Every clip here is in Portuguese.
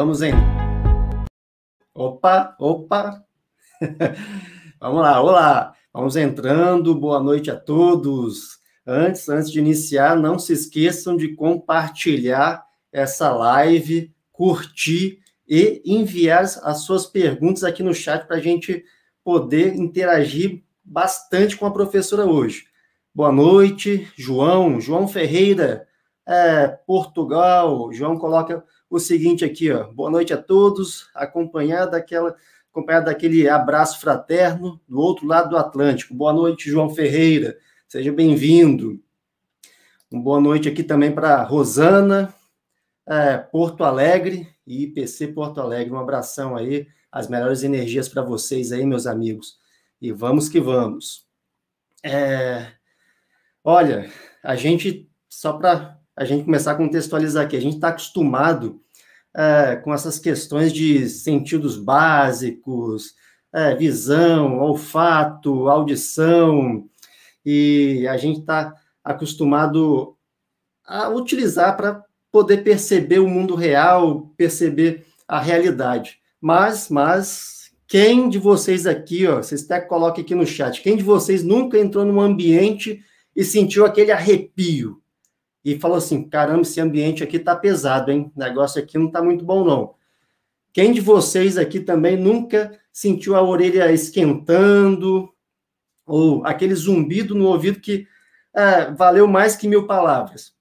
Vamos em. Opa, opa. vamos lá, olá. Vamos entrando. Boa noite a todos. Antes, antes de iniciar, não se esqueçam de compartilhar essa live, curtir e enviar as suas perguntas aqui no chat para a gente poder interagir bastante com a professora hoje. Boa noite, João, João Ferreira, é, Portugal. João coloca o seguinte aqui, ó. Boa noite a todos, acompanhado daquela, acompanhado daquele abraço fraterno do outro lado do Atlântico. Boa noite, João Ferreira. Seja bem-vindo. Uma boa noite aqui também para Rosana, é, Porto Alegre e IPC Porto Alegre. Um abração aí, as melhores energias para vocês aí, meus amigos. E vamos que vamos. É, olha, a gente, só para a gente começar a contextualizar aqui. A gente está acostumado é, com essas questões de sentidos básicos, é, visão, olfato, audição, e a gente está acostumado a utilizar para poder perceber o mundo real, perceber a realidade. Mas, mas quem de vocês aqui, ó, vocês até coloquem aqui no chat, quem de vocês nunca entrou num ambiente e sentiu aquele arrepio? E falou assim: caramba, esse ambiente aqui tá pesado, hein? O negócio aqui não tá muito bom, não. Quem de vocês aqui também nunca sentiu a orelha esquentando, ou aquele zumbido no ouvido que é, valeu mais que mil palavras?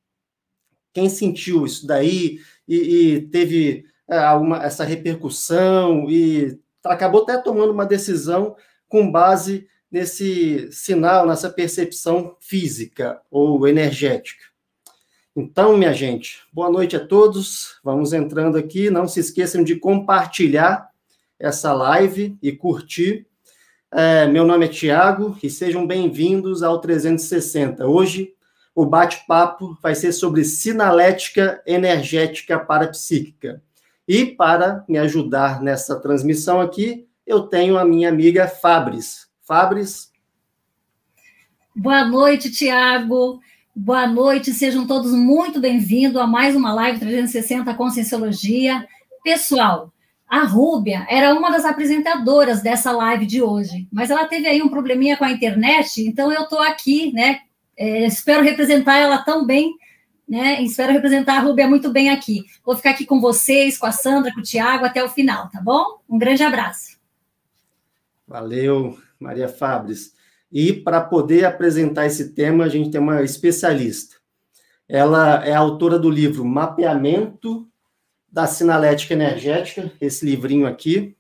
Quem sentiu isso daí e, e teve é, essa repercussão e acabou até tomando uma decisão com base nesse sinal, nessa percepção física ou energética? Então, minha gente, boa noite a todos. Vamos entrando aqui. Não se esqueçam de compartilhar essa live e curtir. É, meu nome é Tiago e sejam bem-vindos ao 360. Hoje, o bate-papo vai ser sobre sinalética energética parapsíquica. E para me ajudar nessa transmissão aqui, eu tenho a minha amiga Fabris. Fabris. Boa noite, Tiago. Boa noite, sejam todos muito bem-vindos a mais uma live 360 Conscienciologia. Pessoal, a Rúbia era uma das apresentadoras dessa live de hoje, mas ela teve aí um probleminha com a internet, então eu estou aqui, né? É, espero representar ela tão bem, né? Espero representar a Rúbia muito bem aqui. Vou ficar aqui com vocês, com a Sandra, com o Tiago até o final, tá bom? Um grande abraço. Valeu, Maria Fabres. E para poder apresentar esse tema, a gente tem uma especialista. Ela é autora do livro Mapeamento da Sinalética Energética, esse livrinho aqui.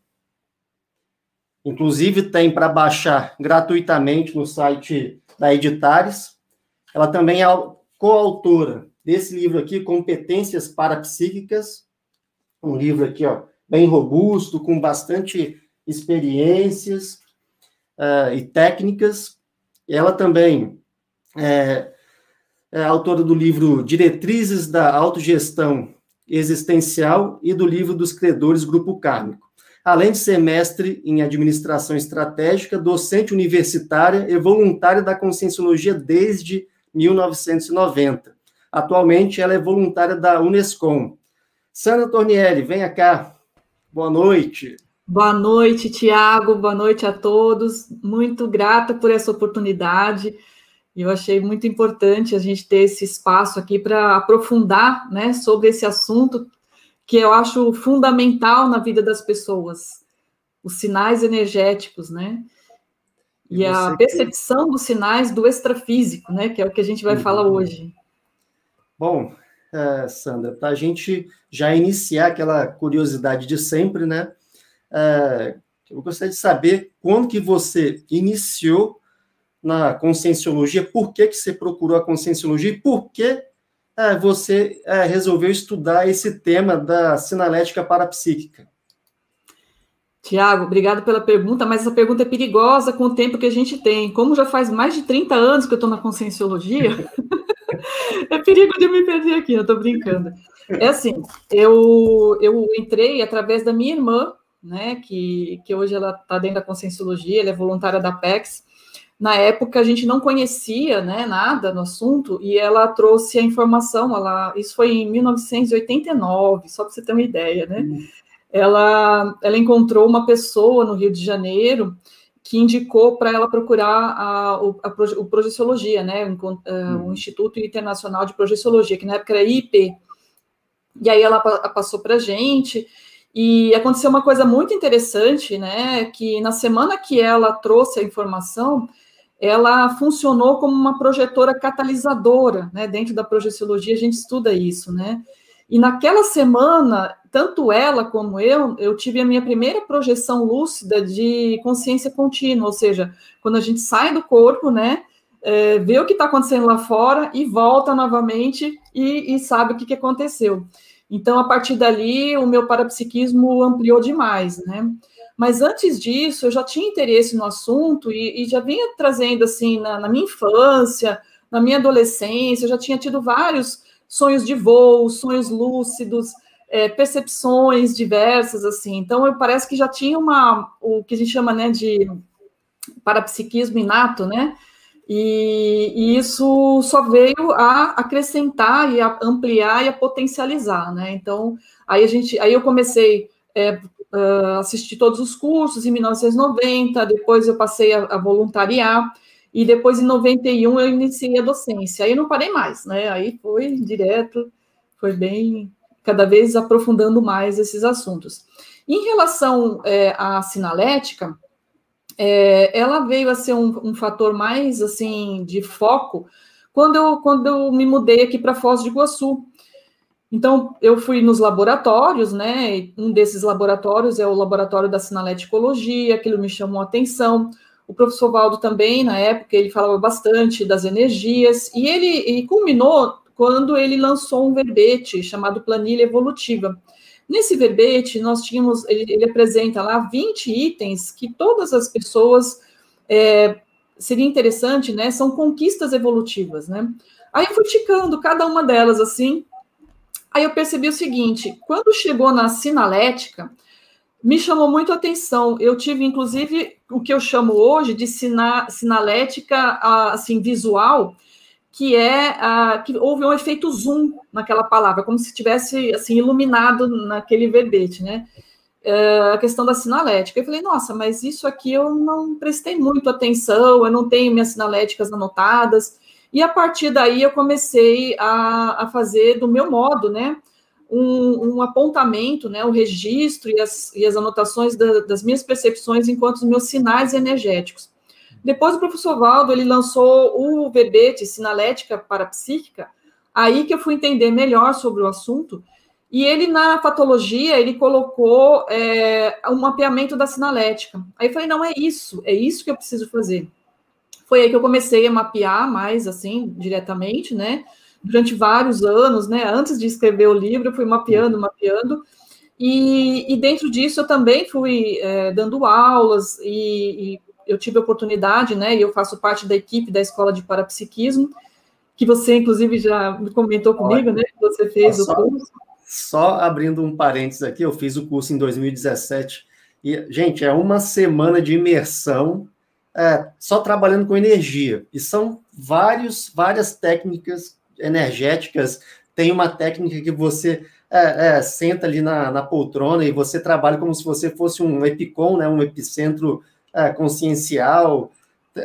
Inclusive, tem para baixar gratuitamente no site da Editares. Ela também é coautora desse livro aqui, Competências Parapsíquicas, um livro aqui, ó, bem robusto, com bastante experiências uh, e técnicas. Ela também é, é autora do livro Diretrizes da Autogestão Existencial e do livro dos Credores Grupo Kármico. Além de ser mestre em administração estratégica, docente universitária e voluntária da Conscienciologia desde 1990. Atualmente, ela é voluntária da Unescom. Sandra Tornielli, venha cá. Boa noite. Boa noite, Tiago. Boa noite a todos. Muito grata por essa oportunidade. Eu achei muito importante a gente ter esse espaço aqui para aprofundar né, sobre esse assunto que eu acho fundamental na vida das pessoas, os sinais energéticos, né? E, e a percepção que... dos sinais do extrafísico, né? Que é o que a gente vai uhum. falar hoje. Bom, é, Sandra, para a gente já iniciar aquela curiosidade de sempre, né? É, eu gostaria de saber quando que você iniciou na conscienciologia, por que, que você procurou a conscienciologia e por que é, você é, resolveu estudar esse tema da sinalética parapsíquica. Tiago, obrigado pela pergunta, mas essa pergunta é perigosa com o tempo que a gente tem. Como já faz mais de 30 anos que eu estou na conscienciologia, é perigo de eu me perder aqui, eu estou brincando. É assim, eu, eu entrei através da minha irmã, né, que, que hoje ela está dentro da Conscienciologia, ela é voluntária da PEX, na época a gente não conhecia né, nada no assunto, e ela trouxe a informação, ela, isso foi em 1989, só para você ter uma ideia, né? Uhum. Ela, ela encontrou uma pessoa no Rio de Janeiro que indicou para ela procurar a, a, o Projeciologia, né, o, uhum. o Instituto Internacional de Projeciologia, que na época era IP. E aí ela passou para a gente, e aconteceu uma coisa muito interessante, né, que na semana que ela trouxe a informação, ela funcionou como uma projetora catalisadora, né? Dentro da projeciologia a gente estuda isso, né? E naquela semana, tanto ela como eu, eu tive a minha primeira projeção lúcida de consciência contínua, ou seja, quando a gente sai do corpo, né? É, vê o que está acontecendo lá fora e volta novamente e, e sabe o que, que aconteceu. Então, a partir dali, o meu parapsiquismo ampliou demais, né? Mas antes disso, eu já tinha interesse no assunto e, e já vinha trazendo, assim, na, na, minha infância, na minha adolescência, eu já tinha tido vários sonhos de voo, sonhos lúcidos, é, percepções diversas, assim. Então, eu parece que já tinha uma, o que a gente chama, né, de parapsiquismo inato, né? E, e, isso só veio a acrescentar e a ampliar e a potencializar, né? Então, aí a gente, aí eu comecei é, uh, assisti todos os cursos em 1990, depois eu passei a, a, voluntariar, e depois em 91 eu iniciei a docência. Aí eu não parei mais, né? Aí foi direto, foi bem, cada vez aprofundando mais esses assuntos. Em relação é, à sinalética, é, ela veio a ser um, um, fator mais, assim, de foco quando eu, quando eu me mudei aqui para Foz do Iguaçu, então, eu fui nos laboratórios, né? Um desses laboratórios é o laboratório da sinaléticologia, aquilo me chamou a atenção. O professor Valdo também, na época, ele falava bastante das energias, e ele, ele culminou quando ele lançou um verbete chamado Planilha Evolutiva. Nesse verbete, nós tínhamos, ele, ele apresenta lá 20 itens que todas as pessoas, é, seria interessante, né? São conquistas evolutivas, né? Aí eu fui ticando cada uma delas, assim, Aí eu percebi o seguinte: quando chegou na sinalética, me chamou muito a atenção. Eu tive, inclusive, o que eu chamo hoje de sina, sinalética assim, visual, que é a, que houve um efeito zoom naquela palavra, como se tivesse assim iluminado naquele verbete, né? É, a questão da sinalética. Eu falei, nossa, mas isso aqui eu não prestei muito atenção, eu não tenho minhas sinaléticas anotadas. E a partir daí eu comecei a, a fazer do meu modo, né? Um, um, apontamento, né, o registro e as, e as anotações da, das minhas percepções enquanto os meus sinais energéticos. Depois o professor Valdo, ele lançou o verbete Sinalética Parapsíquica, aí que eu fui entender melhor sobre o assunto, e ele, na patologia, ele colocou é, um mapeamento da sinalética. Aí eu falei, não, é isso, é isso que eu preciso fazer. Foi aí que eu comecei a mapear mais, assim, diretamente, né? Durante vários anos, né? Antes de escrever o livro, eu fui mapeando, mapeando. E, e dentro disso, eu também fui é, dando aulas e, e eu tive a oportunidade, né? E eu faço parte da equipe da Escola de Parapsiquismo, que você, inclusive, já comentou comigo, né? Que você fez só, o curso. Só abrindo um parênteses aqui, eu fiz o curso em 2017. E, gente, é uma semana de imersão é, só trabalhando com energia. E são vários, várias técnicas energéticas. Tem uma técnica que você é, é, senta ali na, na, poltrona e você trabalha como se você fosse um epicom, né, um epicentro é, consciencial.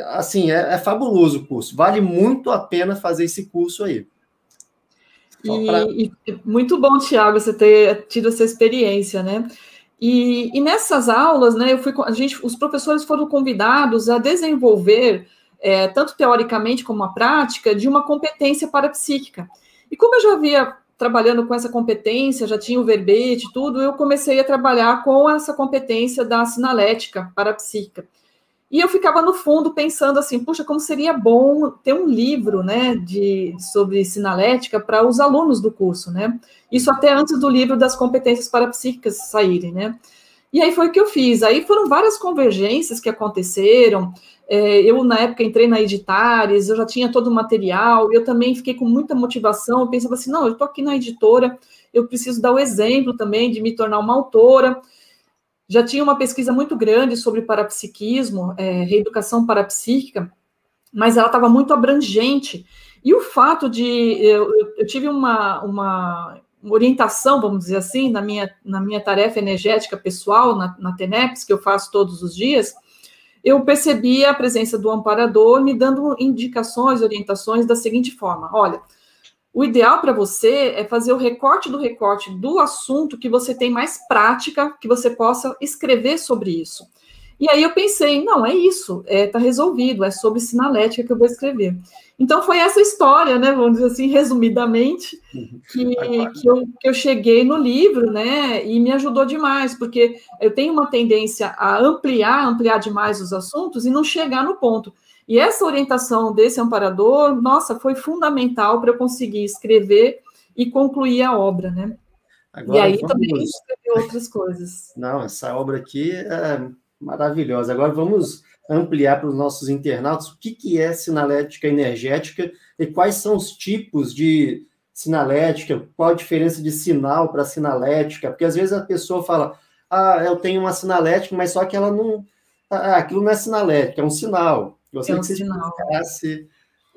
Assim, é, é, fabuloso o curso. Vale muito a pena fazer esse curso aí. E, pra... e muito bom, Tiago, você ter tido essa experiência, né? E, e, nessas aulas, né, eu fui, a gente, os professores foram convidados a desenvolver, é, tanto teoricamente como a prática, de uma competência parapsíquica. E como eu já havia trabalhando com essa competência, já tinha o verbete, tudo, eu comecei a trabalhar com essa competência da sinalética parapsíquica. E eu ficava no fundo pensando assim, puxa, como seria bom ter um livro, né, de sobre sinalética para os alunos do curso, né? Isso até antes do livro das competências parapsíquicas saírem, né? E aí foi o que eu fiz. Aí foram várias convergências que aconteceram. É, eu, na época, entrei na Editares, eu já tinha todo o material, eu também fiquei com muita motivação. Eu pensava assim: não, eu estou aqui na editora, eu preciso dar o exemplo também de me tornar uma autora já tinha uma pesquisa muito grande sobre parapsiquismo, é, reeducação parapsíquica, mas ela estava muito abrangente. E o fato de. Eu, eu tive uma, uma orientação, vamos dizer assim, na minha, na minha tarefa energética pessoal, na, na TENEPS, que eu faço todos os dias, eu percebi a presença do amparador me dando indicações, orientações da seguinte forma: olha, o ideal para você é fazer o recorte do recorte do assunto que você tem mais prática, que você possa escrever sobre isso. E aí eu pensei, não, é isso, está é, tá resolvido, é sobre sinalética que eu vou escrever. Então foi essa história, né, vamos dizer assim, resumidamente, uhum. que, que, eu, que eu cheguei no livro, né, e me ajudou demais, porque eu tenho uma tendência a ampliar, ampliar demais os assuntos e não chegar no ponto. E essa orientação desse amparador, nossa, foi fundamental para eu conseguir escrever e concluir a obra, né? Agora, e aí vamos... também escrever outras coisas. Não, essa obra aqui é maravilhosa. Agora vamos ampliar para os nossos internautas o que, que é sinalética energética e quais são os tipos de sinalética, qual a diferença de sinal para sinalética, porque às vezes a pessoa fala, ah, eu tenho uma sinalética, mas só que ela não. Ah, aquilo não é sinalética, é um sinal. Gostaria é um que você sinal. explicasse.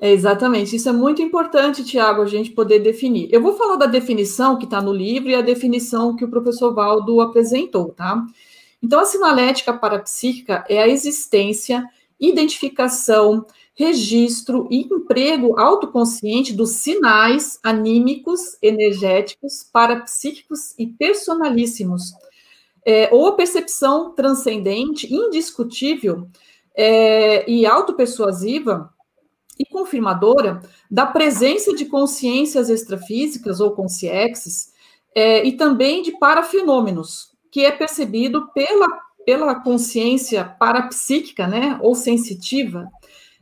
É, exatamente, isso é muito importante, Tiago, a gente poder definir. Eu vou falar da definição que está no livro e a definição que o professor Valdo apresentou, tá? Então, a sinalética parapsíquica é a existência, identificação, registro e emprego autoconsciente dos sinais anímicos, energéticos, parapsíquicos e personalíssimos, é, ou a percepção transcendente, indiscutível é, e autopersuasiva e confirmadora da presença de consciências extrafísicas ou consciexes é, e também de parafenômenos, que é percebido pela, pela consciência parapsíquica, né, ou sensitiva,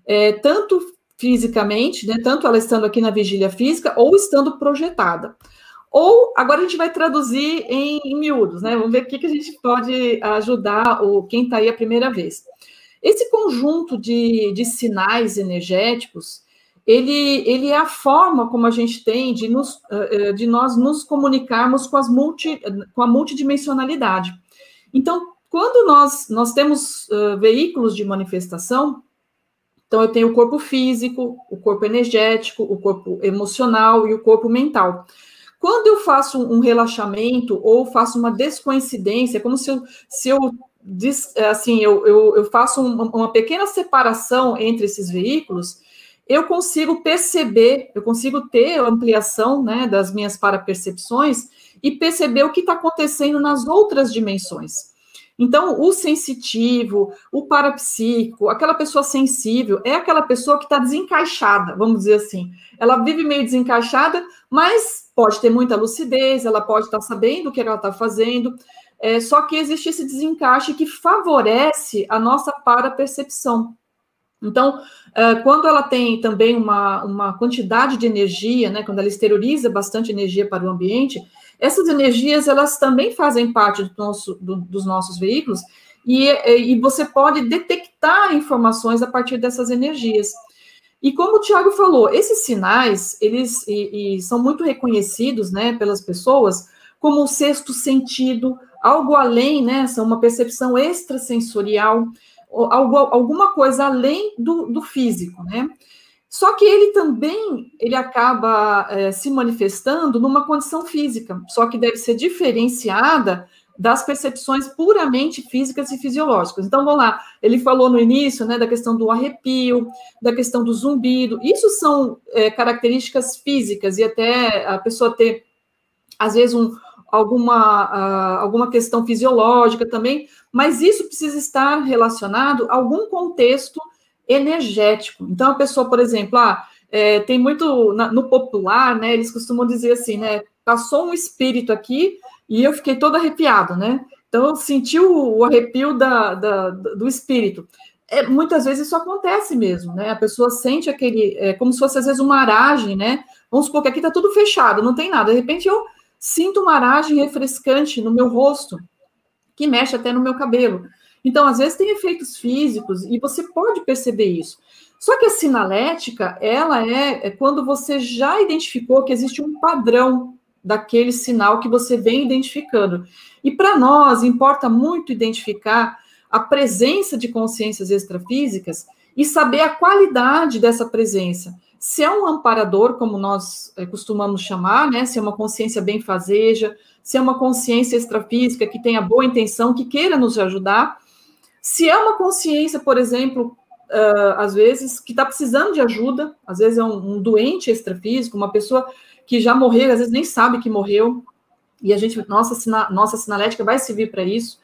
é, tanto fisicamente, né, tanto ela estando aqui na vigília física, ou estando projetada. Ou, agora a gente vai traduzir em, em miúdos, né, vamos ver o que, que a gente pode ajudar o, quem está aí a primeira vez. Esse conjunto de, de sinais energéticos, ele, ele é a forma como a gente tem de, nos, eh, eh, de nós nos comunicarmos com, as multi, com a multidimensionalidade. Então, quando nós, nós temos uh, veículos de manifestação, então eu tenho o corpo físico, o corpo energético, o corpo emocional e o corpo mental. Quando eu faço um relaxamento ou faço uma descoincidência, como se eu, se eu assim, eu, eu, eu faço uma, uma pequena separação entre esses veículos, eu consigo perceber, eu consigo ter ampliação né, das minhas parapercepções e perceber o que está acontecendo nas outras dimensões. Então, o sensitivo, o parapsíquico, aquela pessoa sensível, é aquela pessoa que está desencaixada, vamos dizer assim. Ela vive meio desencaixada, mas pode ter muita lucidez, ela pode estar tá sabendo o que ela está fazendo, é, só que existe esse desencaixe que favorece a nossa parapercepção. Então, eh, quando ela tem também uma, uma quantidade de energia, né, quando ela exterioriza bastante energia para o ambiente, essas energias, elas também fazem parte do nosso, do, dos nossos veículos, e, e você pode detectar informações a partir dessas energias. E como o Tiago falou, esses sinais, eles e, e são muito reconhecidos, né, pelas pessoas, como o sexto sentido, algo além, né, são uma percepção extrasensorial, alguma coisa além do, do físico, né? Só que ele também ele acaba é, se manifestando numa condição física, só que deve ser diferenciada das percepções puramente físicas e fisiológicas. Então, vamos lá, ele falou no início né, da questão do arrepio, da questão do zumbido, isso são é, características físicas, e até a pessoa ter, às vezes, um, alguma, uh, alguma questão fisiológica também, mas isso precisa estar relacionado a algum contexto energético. Então, a pessoa, por exemplo, ah, é, tem muito na, no popular, né? Eles costumam dizer assim, né? Passou um espírito aqui e eu fiquei todo arrepiado, né? Então, eu senti o, o arrepio da, da, do espírito. É, muitas vezes isso acontece mesmo, né? A pessoa sente aquele, é, como se fosse às vezes uma aragem, né? Vamos supor que aqui está tudo fechado, não tem nada. De repente eu sinto uma aragem refrescante no meu rosto, que mexe até no meu cabelo. Então, às vezes tem efeitos físicos e você pode perceber isso. Só que a sinalética, ela é, é quando você já identificou que existe um padrão daquele sinal que você vem identificando. E para nós importa muito identificar a presença de consciências extrafísicas e saber a qualidade dessa presença. Se é um amparador, como nós é, costumamos chamar, né? Se é uma consciência benfazeja, se é uma consciência extrafísica que tenha boa intenção, que queira nos ajudar. Se é uma consciência, por exemplo, uh, às vezes, que está precisando de ajuda, às vezes é um, um, doente extrafísico, uma pessoa que já morreu, às vezes nem sabe que morreu, e a gente, nossa, nossa sinalética vai servir para isso.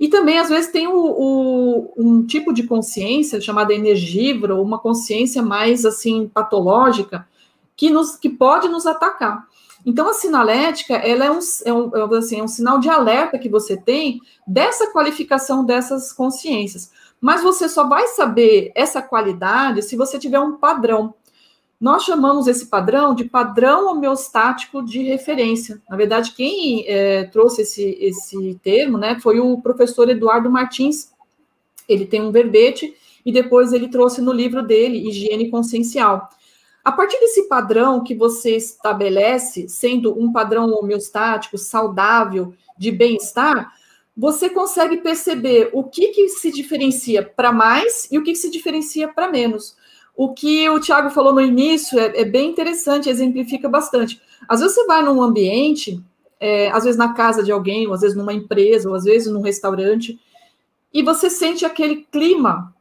E também, às vezes, tem o, o, um tipo de consciência chamada energivora, uma consciência mais, assim, patológica, que, nos, que pode nos atacar. Então, a sinalética, ela é um, é um, assim, é um sinal de alerta que você tem dessa qualificação dessas consciências. Mas você só vai saber essa qualidade se você tiver um padrão. Nós chamamos esse padrão de padrão homeostático de referência. Na verdade, quem é, trouxe esse, esse termo né, foi o professor Eduardo Martins. Ele tem um verbete e depois ele trouxe no livro dele, Higiene Consciencial. A partir desse padrão que você estabelece, sendo um padrão homeostático, saudável, de bem-estar, você consegue perceber o que, que se diferencia para mais e o que, que se diferencia para menos. O que o Tiago falou no início é, é, bem interessante, exemplifica bastante. Às vezes você vai num ambiente, é, às vezes na casa de alguém, ou às vezes numa empresa, ou às vezes num restaurante, e você sente aquele clima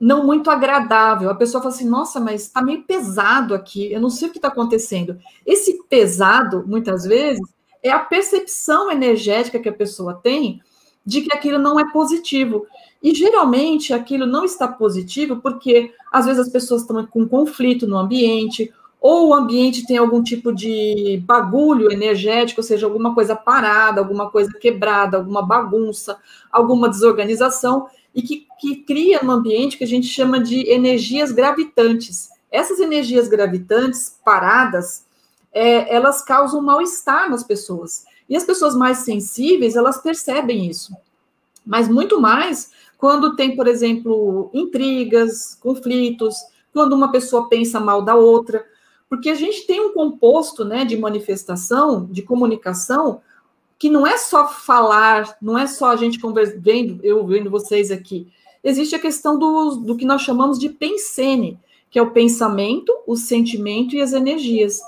não muito agradável. A pessoa fala assim: nossa, mas está meio pesado aqui, eu não sei o que está acontecendo. Esse pesado, muitas vezes, é a percepção energética que a pessoa tem de que aquilo não é positivo. E geralmente aquilo não está positivo porque às vezes as pessoas estão com conflito no ambiente, ou o ambiente tem algum tipo de bagulho energético, ou seja, alguma coisa parada, alguma coisa quebrada, alguma bagunça, alguma desorganização, e que, que cria no ambiente que a gente chama de energias gravitantes. Essas energias gravitantes paradas, é, elas causam mal-estar nas pessoas. E as pessoas mais sensíveis, elas percebem isso. Mas muito mais quando tem, por exemplo, intrigas, conflitos, quando uma pessoa pensa mal da outra, porque a gente tem um composto né, de manifestação, de comunicação, que não é só falar, não é só a gente conversando, eu vendo vocês aqui. Existe a questão do, do que nós chamamos de pensene, que é o pensamento, o sentimento e as energias.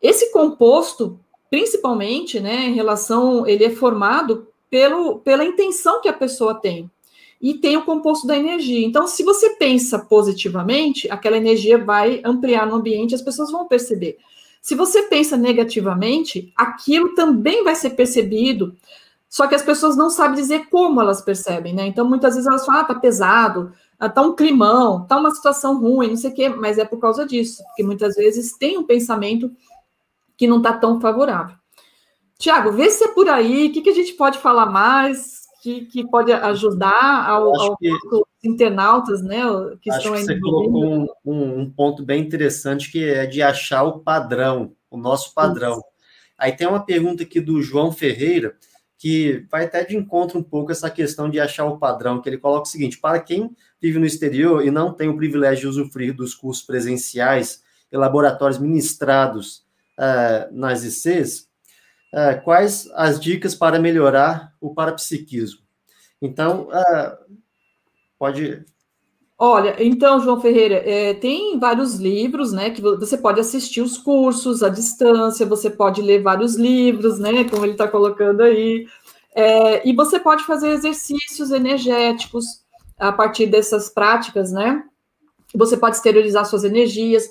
Esse composto, principalmente, né, em relação, ele é formado pelo, pela intenção que a pessoa tem. E tem o composto da energia. Então, se você pensa positivamente, aquela energia vai ampliar no ambiente, as pessoas vão perceber. Se você pensa negativamente, aquilo também vai ser percebido, só que as pessoas não sabem dizer como elas percebem, né? Então, muitas vezes elas falam, ah, tá pesado, ah, tá um climão, tá uma situação ruim, não sei o quê, mas é por causa disso, porque muitas vezes tem um pensamento que não está tão favorável. Tiago, vê se é por aí, o que, que a gente pode falar mais, que, que pode ajudar ao, aos internautas, né, que estão que você colocou um, um, um, ponto bem interessante, que é de achar o padrão, o nosso padrão. Isso. Aí tem uma pergunta aqui do João Ferreira, que vai até de encontro um pouco essa questão de achar o padrão, que ele coloca o seguinte, para quem vive no exterior e não tem o privilégio de usufruir dos cursos presenciais e laboratórios ministrados uh, nas ICs, uh, quais as dicas para melhorar o parapsiquismo? Então, uh, pode. Olha, então, João Ferreira, é, tem vários livros, né, que você pode assistir os cursos à distância, você pode ler vários livros, né, como ele está colocando aí, é, e você pode fazer exercícios energéticos a partir dessas práticas, né, você pode exteriorizar suas energias,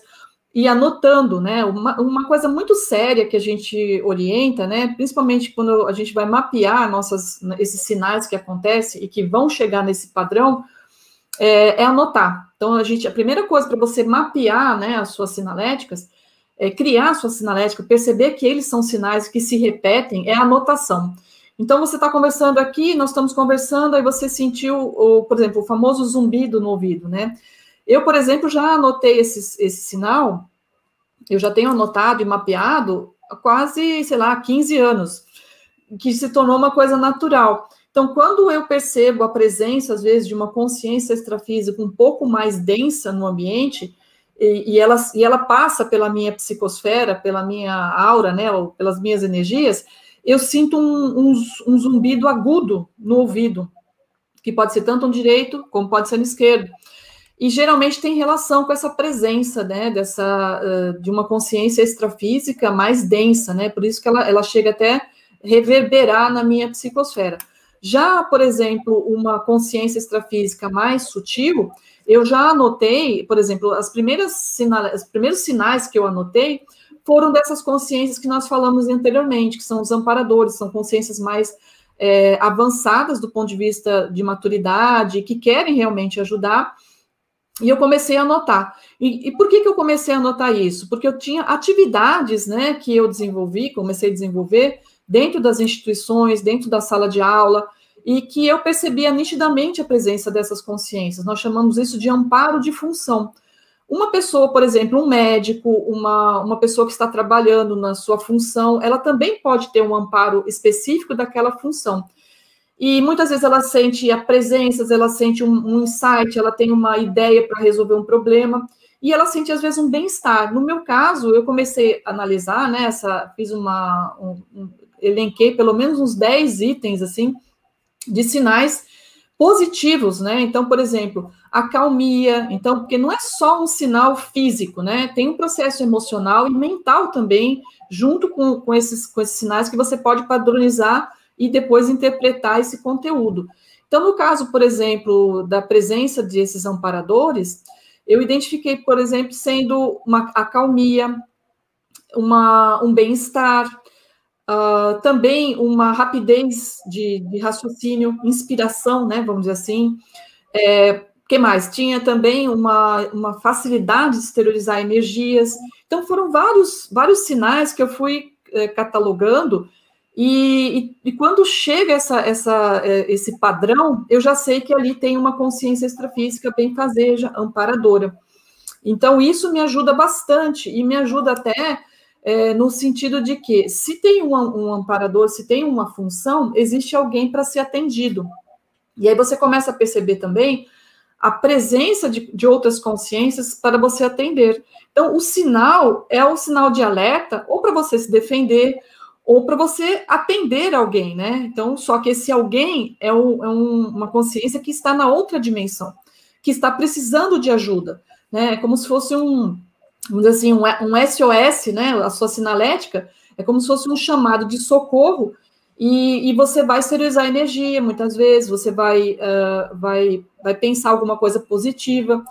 e anotando, né? Uma, uma coisa muito séria que a gente orienta, né? Principalmente quando a gente vai mapear nossas, esses sinais que acontecem e que vão chegar nesse padrão, é, é anotar. Então, a gente, a primeira coisa para você mapear, né, as suas sinaléticas, é criar a sua sinalética, perceber que eles são sinais que se repetem, é a anotação. Então, você está conversando aqui, nós estamos conversando, aí você sentiu, o, por exemplo, o famoso zumbido no ouvido, né? Eu, por exemplo, já anotei esse, sinal, eu já tenho anotado e mapeado há quase, sei lá, 15 anos, que se tornou uma coisa natural. Então, quando eu percebo a presença, às vezes, de uma consciência extrafísica um pouco mais densa no ambiente, e, e, ela, e ela passa pela minha psicosfera, pela minha aura, né, ou pelas minhas energias, eu sinto um, um, um zumbido agudo no ouvido, que pode ser tanto no direito como pode ser no esquerdo. E geralmente tem relação com essa presença, né, dessa, de uma consciência extrafísica mais densa, né, por isso que ela, ela chega até reverberar na minha psicosfera. Já, por exemplo, uma consciência extrafísica mais sutil, eu já anotei, por exemplo, as primeiras sinais, os primeiros sinais que eu anotei foram dessas consciências que nós falamos anteriormente, que são os amparadores, são consciências mais é, avançadas do ponto de vista de maturidade, que querem realmente ajudar, e eu comecei a anotar. E, e, por que, que eu comecei a anotar isso? Porque eu tinha atividades né, que eu desenvolvi, comecei a desenvolver dentro das instituições, dentro da sala de aula, e que eu percebia nitidamente a presença dessas consciências. Nós chamamos isso de amparo de função. Uma pessoa, por exemplo, um médico, uma, uma pessoa que está trabalhando na sua função, ela também pode ter um amparo específico daquela função. E muitas vezes ela sente a presença, ela sente um, um insight, ela tem uma ideia para resolver um problema, e ela sente às vezes um bem-estar. No meu caso, eu comecei a analisar, né, essa, fiz uma, um, um, elenquei pelo menos uns 10 itens, assim, de sinais positivos, né? Então, por exemplo, a calmia, então, porque não é só um sinal físico, né? Tem um processo emocional e mental também, junto com, com, esses, com esses sinais que você pode padronizar e depois interpretar esse conteúdo. Então, no caso, por exemplo, da presença desses amparadores, eu identifiquei, por exemplo, sendo uma acalmia, uma, um bem-estar, uh, também uma rapidez de, de, raciocínio, inspiração, né, vamos dizer assim. É, que mais? Tinha também uma, uma facilidade de exteriorizar energias. Então, foram vários, vários sinais que eu fui é, catalogando e, e, e, quando chega essa, essa, é, esse padrão, eu já sei que ali tem uma consciência extrafísica bem fazeja, amparadora. Então, isso me ajuda bastante, e me ajuda até é, no sentido de que, se tem um, um amparador, se tem uma função, existe alguém para ser atendido. E aí você começa a perceber também a presença de, de outras consciências para você atender. Então, o sinal é o sinal de alerta, ou para você se defender, ou para você atender alguém, né? Então, só que esse alguém é, é um, uma consciência que está na outra dimensão, que está precisando de ajuda, né? É como se fosse um, vamos dizer assim, um, um SOS, né? A sua sinalética é como se fosse um chamado de socorro e, e você vai esterilizar energia, muitas vezes, você vai, uh, vai, vai pensar alguma coisa positiva.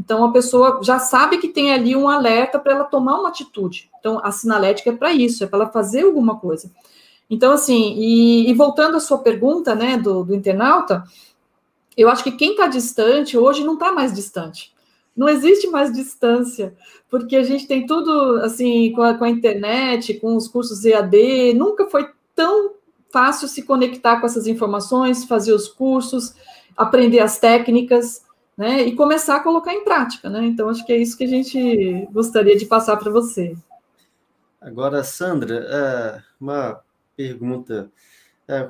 Então, a pessoa já sabe que tem ali um alerta para ela tomar uma atitude. Então, a sinalética é para isso, é para ela fazer alguma coisa. Então, assim, e, e voltando à sua pergunta, né, do, do internauta, eu acho que quem está distante hoje não está mais distante. Não existe mais distância, porque a gente tem tudo, assim, com a, com a internet, com os cursos EAD, nunca foi tão fácil se conectar com essas informações, fazer os cursos, aprender as técnicas né? E começar a colocar em prática, né? Então, acho que é isso que a gente gostaria de passar para você. Agora, Sandra, é, uma pergunta. É,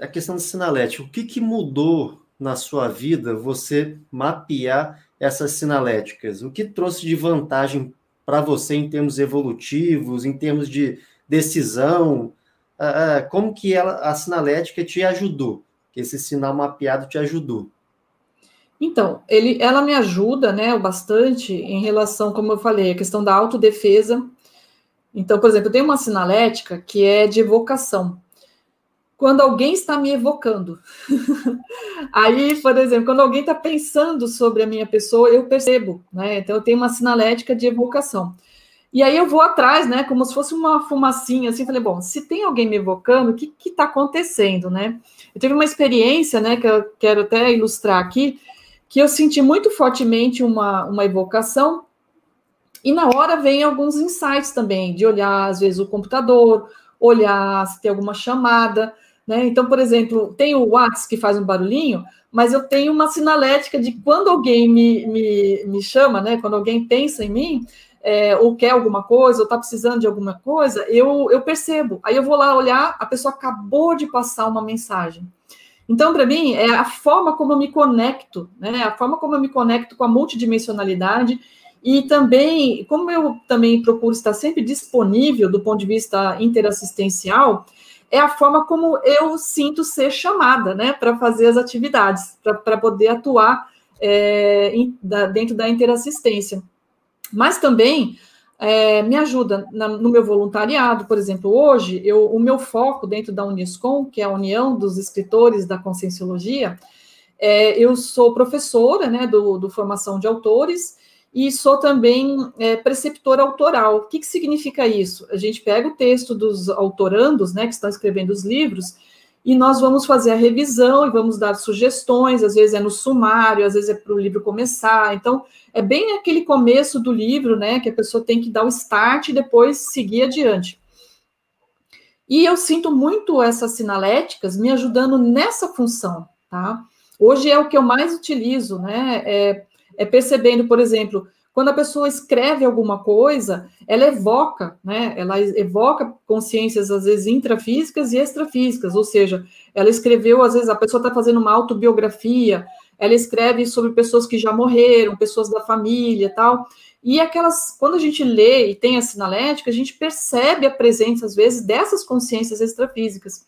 a questão do sinalético, o que, que mudou na sua vida você mapear essas sinaléticas? O que trouxe de vantagem para você em termos evolutivos, em termos de decisão? É, como que ela, a sinalética te ajudou? Que esse sinal mapeado te ajudou? Então, ele, ela me ajuda, né, bastante em relação, como eu falei, a questão da autodefesa. Então, por exemplo, eu tenho uma sinalética que é de evocação. Quando alguém está me evocando. Aí, por exemplo, quando alguém está pensando sobre a minha pessoa, eu percebo, né? Então, eu tenho uma sinalética de evocação. E aí eu vou atrás, né, como se fosse uma fumacinha, assim, falei, bom, se tem alguém me evocando, o que está acontecendo, né? Eu tive uma experiência, né, que eu quero até ilustrar aqui, que eu senti muito fortemente uma, uma evocação, e na hora vem alguns insights também, de olhar, às vezes, o computador, olhar se tem alguma chamada, né? Então, por exemplo, tem o WhatsApp que faz um barulhinho, mas eu tenho uma sinalética de quando alguém me, me, me chama, né? Quando alguém pensa em mim, é, ou quer alguma coisa, ou está precisando de alguma coisa, eu, eu percebo. Aí eu vou lá olhar, a pessoa acabou de passar uma mensagem. Então, para mim, é a forma como eu me conecto, né? A forma como eu me conecto com a multidimensionalidade e também, como eu também procuro estar sempre disponível do ponto de vista interassistencial, é a forma como eu sinto ser chamada, né, para fazer as atividades, para poder atuar é, in, da, dentro da interassistência. Mas também é, me ajuda na, no meu voluntariado, por exemplo, hoje, eu, o meu foco dentro da Uniscom, que é a União dos Escritores da Conscienciologia, é, eu sou professora né, do, do Formação de Autores e sou também é, preceptora autoral. O que, que significa isso? A gente pega o texto dos autorandos, né, que estão escrevendo os livros, e nós vamos fazer a revisão e vamos dar sugestões, às vezes é no sumário, às vezes é para o livro começar. Então, é bem aquele começo do livro, né, que a pessoa tem que dar o start e depois seguir adiante. E eu sinto muito essas sinaléticas me ajudando nessa função, tá? Hoje é o que eu mais utilizo, né? É, é percebendo, por exemplo, quando a pessoa escreve alguma coisa, ela evoca, né? Ela evoca consciências, às vezes, intrafísicas e extrafísicas, ou seja, ela escreveu, às vezes, a pessoa está fazendo uma autobiografia, ela escreve sobre pessoas que já morreram, pessoas da família tal. E aquelas, quando a gente lê e tem a sinalética, a gente percebe a presença, às vezes, dessas consciências extrafísicas.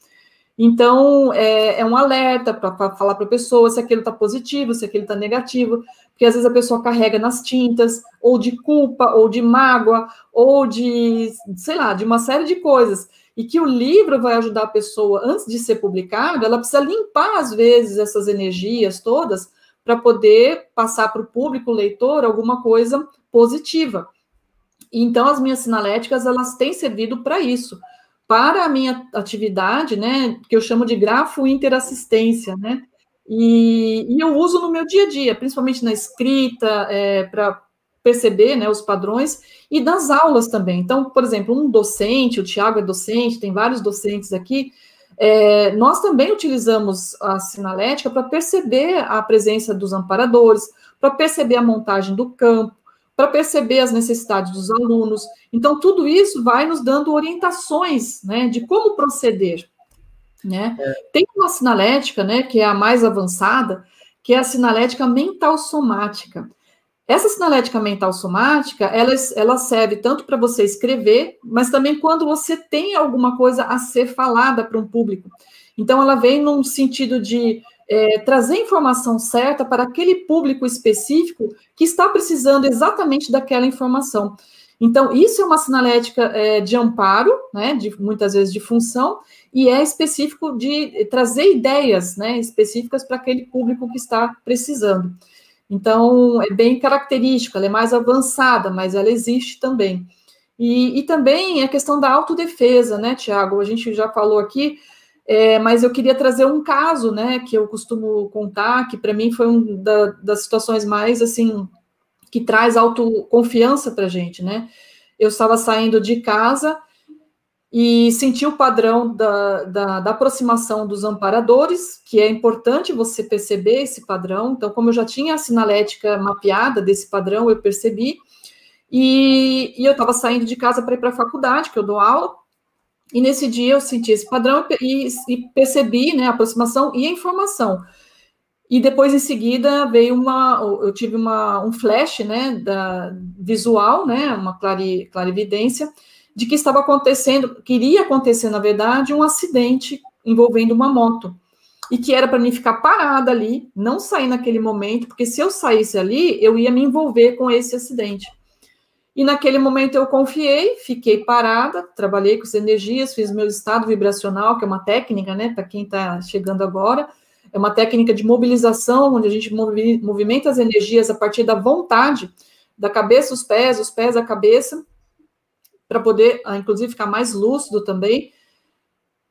Então, é, é um alerta para falar para a pessoa se aquilo está positivo, se aquilo está negativo, porque às vezes a pessoa carrega nas tintas, ou de culpa, ou de mágoa, ou de, sei lá, de uma série de coisas. E que o livro vai ajudar a pessoa, antes de ser publicado, ela precisa limpar, às vezes, essas energias todas, para poder passar para o público, leitor, alguma coisa positiva. Então, as minhas sinaléticas, elas têm servido para isso para a minha atividade, né, que eu chamo de grafo interassistência, né, e, e eu uso no meu dia a dia, principalmente na escrita, é, para perceber, né, os padrões, e nas aulas também. Então, por exemplo, um docente, o Tiago é docente, tem vários docentes aqui, é, nós também utilizamos a sinalética para perceber a presença dos amparadores, para perceber a montagem do campo, para perceber as necessidades dos alunos. Então, tudo isso vai nos dando orientações né, de como proceder. Né? É. Tem uma sinalética, né, que é a mais avançada, que é a sinalética mental somática. Essa sinalética mental somática, ela, ela serve tanto para você escrever, mas também quando você tem alguma coisa a ser falada para um público. Então, ela vem num sentido de é, trazer informação certa para aquele público específico que está precisando exatamente daquela informação. Então, isso é uma sinalética é, de amparo, né, de, muitas vezes de função, e é específico de trazer ideias né, específicas para aquele público que está precisando. Então, é bem característica, ela é mais avançada, mas ela existe também. E, e também a questão da autodefesa, né, Tiago? A gente já falou aqui, é, mas eu queria trazer um caso, né, que eu costumo contar, que para mim foi uma da, das situações mais, assim, que traz autoconfiança para a gente, né? Eu estava saindo de casa e senti o padrão da, da, da, aproximação dos amparadores, que é importante você perceber esse padrão. Então, como eu já tinha a sinalética mapeada desse padrão, eu percebi. E, e eu estava saindo de casa para ir para a faculdade, que eu dou aula, e nesse dia eu senti esse padrão e, e percebi né, a aproximação e a informação. E depois, em seguida, veio uma. Eu tive uma, um flash né, da, visual, né, uma clari, clarividência, de que estava acontecendo, queria acontecer, na verdade, um acidente envolvendo uma moto. E que era para mim ficar parada ali, não sair naquele momento, porque se eu saísse ali, eu ia me envolver com esse acidente. E naquele momento eu confiei, fiquei parada, trabalhei com as energias, fiz meu estado vibracional, que é uma técnica, né, para quem está chegando agora, é uma técnica de mobilização, onde a gente movimenta as energias a partir da vontade, da cabeça os pés, os pés a cabeça, para poder, ah, inclusive, ficar mais lúcido também.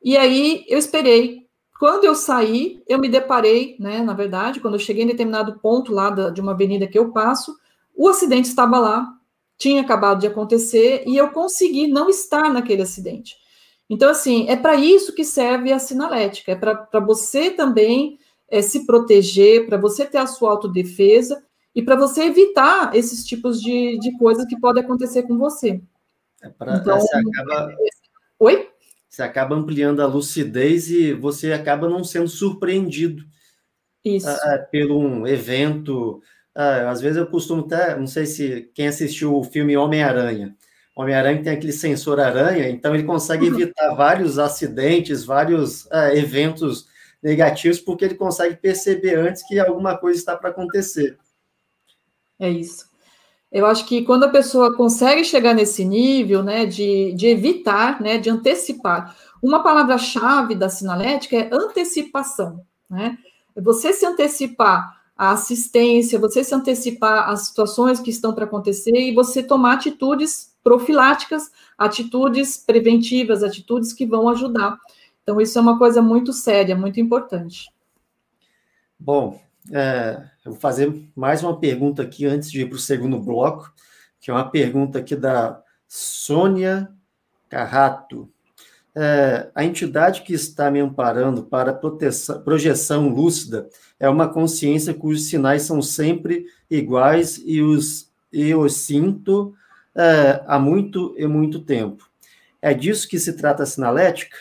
E aí eu esperei. Quando eu saí, eu me deparei, né, na verdade, quando eu cheguei em determinado ponto lá da, de uma avenida que eu passo, o acidente estava lá, tinha acabado de acontecer e eu consegui não estar naquele acidente. Então, assim, é para isso que serve a sinalética, é para você também é, se proteger, para você ter a sua autodefesa e para você evitar esses tipos de, de coisas que podem acontecer com você. É pra, então, você acaba... Oi? Você acaba ampliando a lucidez e você acaba não sendo surpreendido Isso. Uh, pelo um evento ah, às vezes eu costumo até, não sei se quem assistiu o filme Homem-Aranha. Homem-Aranha tem aquele sensor aranha, então ele consegue uhum. evitar vários acidentes, vários ah, eventos negativos, porque ele consegue perceber antes que alguma coisa está para acontecer. É isso. Eu acho que quando a pessoa consegue chegar nesse nível, né, de, de evitar, né, de antecipar, uma palavra-chave da sinalética é antecipação, né? Você se antecipar à assistência, você se antecipar às situações que estão para acontecer e você tomar atitudes profiláticas, atitudes preventivas, atitudes que vão ajudar. Então, isso é uma coisa muito séria, muito importante. Bom, é, eu vou fazer mais uma pergunta aqui antes de ir para o segundo bloco, que é uma pergunta aqui da Sônia Carrato. É, a entidade que está me amparando para proteção, projeção lúcida é uma consciência cujos sinais são sempre iguais e os eu sinto é, há muito e muito tempo. É disso que se trata a sinalética?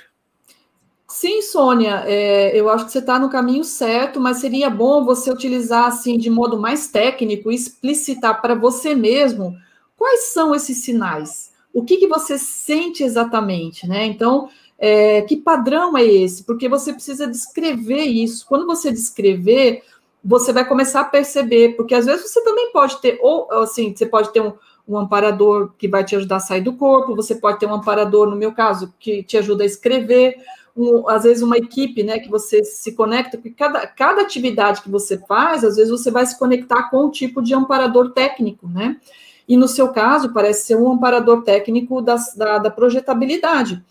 Sim, Sônia, é, eu acho que você está no caminho certo, mas seria bom você utilizar assim de modo mais técnico, explicitar para você mesmo quais são esses sinais, o que, que você sente exatamente, né? Então, é, que padrão é esse? Porque você precisa descrever isso. Quando você descrever, você vai começar a perceber, porque às vezes você também pode ter, ou assim, você pode ter um, um amparador que vai te ajudar a sair do corpo, você pode ter um amparador, no meu caso, que te ajuda a escrever, um, às vezes uma equipe, né, que você se conecta, porque cada, cada atividade que você faz, às vezes você vai se conectar com um tipo de amparador técnico, né? E no seu caso, parece ser um amparador técnico da, da, da projetabilidade.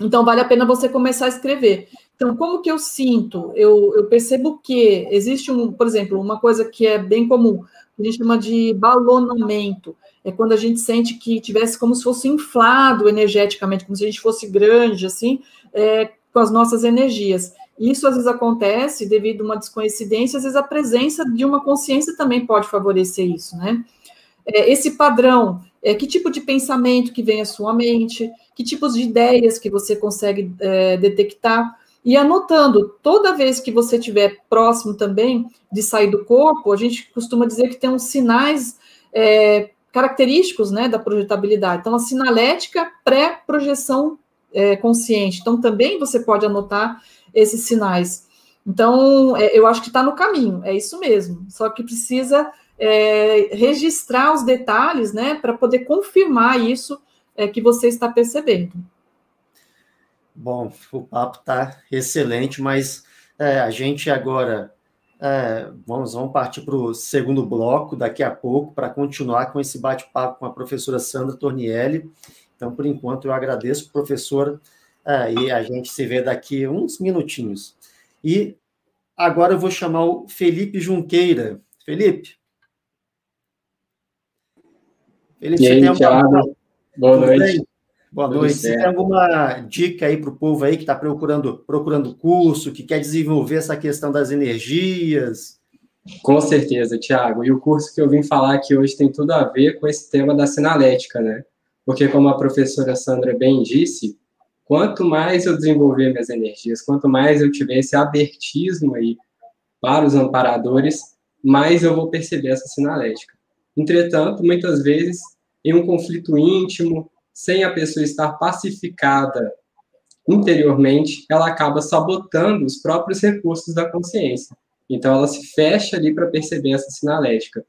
Então, vale a pena você começar a escrever. Então, como que eu sinto? Eu, eu percebo que existe, um, por exemplo, uma coisa que é bem comum, que a gente chama de balonamento. É quando a gente sente que tivesse como se fosse inflado energeticamente, como se a gente fosse grande, assim, é, com as nossas energias. Isso às vezes acontece devido a uma desconhecência, às vezes a presença de uma consciência também pode favorecer isso, né? É, esse padrão, é, que tipo de pensamento que vem à sua mente, que tipos de ideias que você consegue é, detectar, e anotando, toda vez que você estiver próximo também de sair do corpo, a gente costuma dizer que tem uns sinais é, característicos né, da projetabilidade. Então, a sinalética pré-projeção é, consciente. Então, também você pode anotar esses sinais. Então, é, eu acho que está no caminho, é isso mesmo. Só que precisa é, registrar os detalhes, né, para poder confirmar isso é, que você está percebendo. Bom, o papo está excelente, mas é, a gente agora é, vamos, vamos partir para o segundo bloco daqui a pouco para continuar com esse bate-papo com a professora Sandra Tornielli. Então, por enquanto, eu agradeço, professora, é, e a gente se vê daqui uns minutinhos. E agora eu vou chamar o Felipe Junqueira. Felipe. Felipe, e aí, Thiago? Boa Tudo noite. Bem? Boa Tudo noite. Certo. Você tem alguma dica aí para o povo aí que está procurando, procurando curso, que quer desenvolver essa questão das energias? Com certeza, Tiago. E o curso que eu vim falar aqui hoje tem tudo a ver com esse tema da sinalética, né? Porque, como a professora Sandra bem disse, quanto mais eu desenvolver minhas energias, quanto mais eu tiver esse abertismo aí para os amparadores, mais eu vou perceber essa sinalética. Entretanto, muitas vezes, em um conflito íntimo, sem a pessoa estar pacificada interiormente, ela acaba sabotando os próprios recursos da consciência. Então, ela se fecha ali para perceber essa sinalética.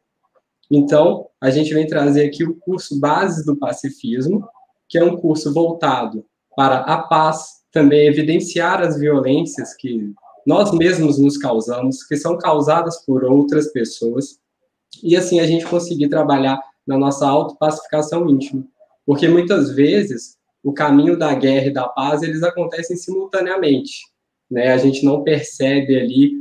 Então, a gente vem trazer aqui o curso Bases do Pacifismo, que é um curso voltado para a paz, também evidenciar as violências que nós mesmos nos causamos, que são causadas por outras pessoas, e assim a gente conseguir trabalhar na nossa autopacificação íntima. Porque muitas vezes o caminho da guerra e da paz, eles acontecem simultaneamente, né? A gente não percebe ali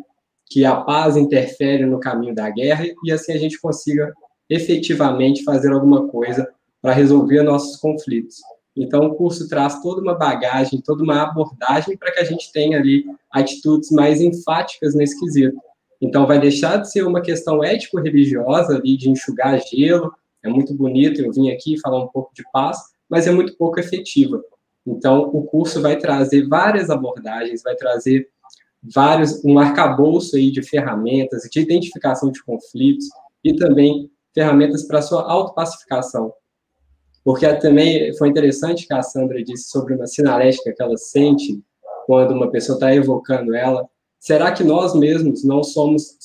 que a paz interfere no caminho da guerra e assim a gente consiga efetivamente fazer alguma coisa para resolver nossos conflitos. Então, o curso traz toda uma bagagem, toda uma abordagem para que a gente tenha ali atitudes mais enfáticas nesse quesito. Então, vai deixar de ser uma questão ético-religiosa ali de enxugar gelo, é muito bonito, eu vim aqui falar um pouco de paz, mas é muito pouco efetiva. Então, o curso vai trazer várias abordagens, vai trazer vários, um arcabouço aí de ferramentas, de identificação de conflitos e também ferramentas para sua autopacificação. Porque também foi interessante que a Sandra disse sobre uma sinalética que ela sente quando uma pessoa está evocando ela? Será que nós mesmos não somos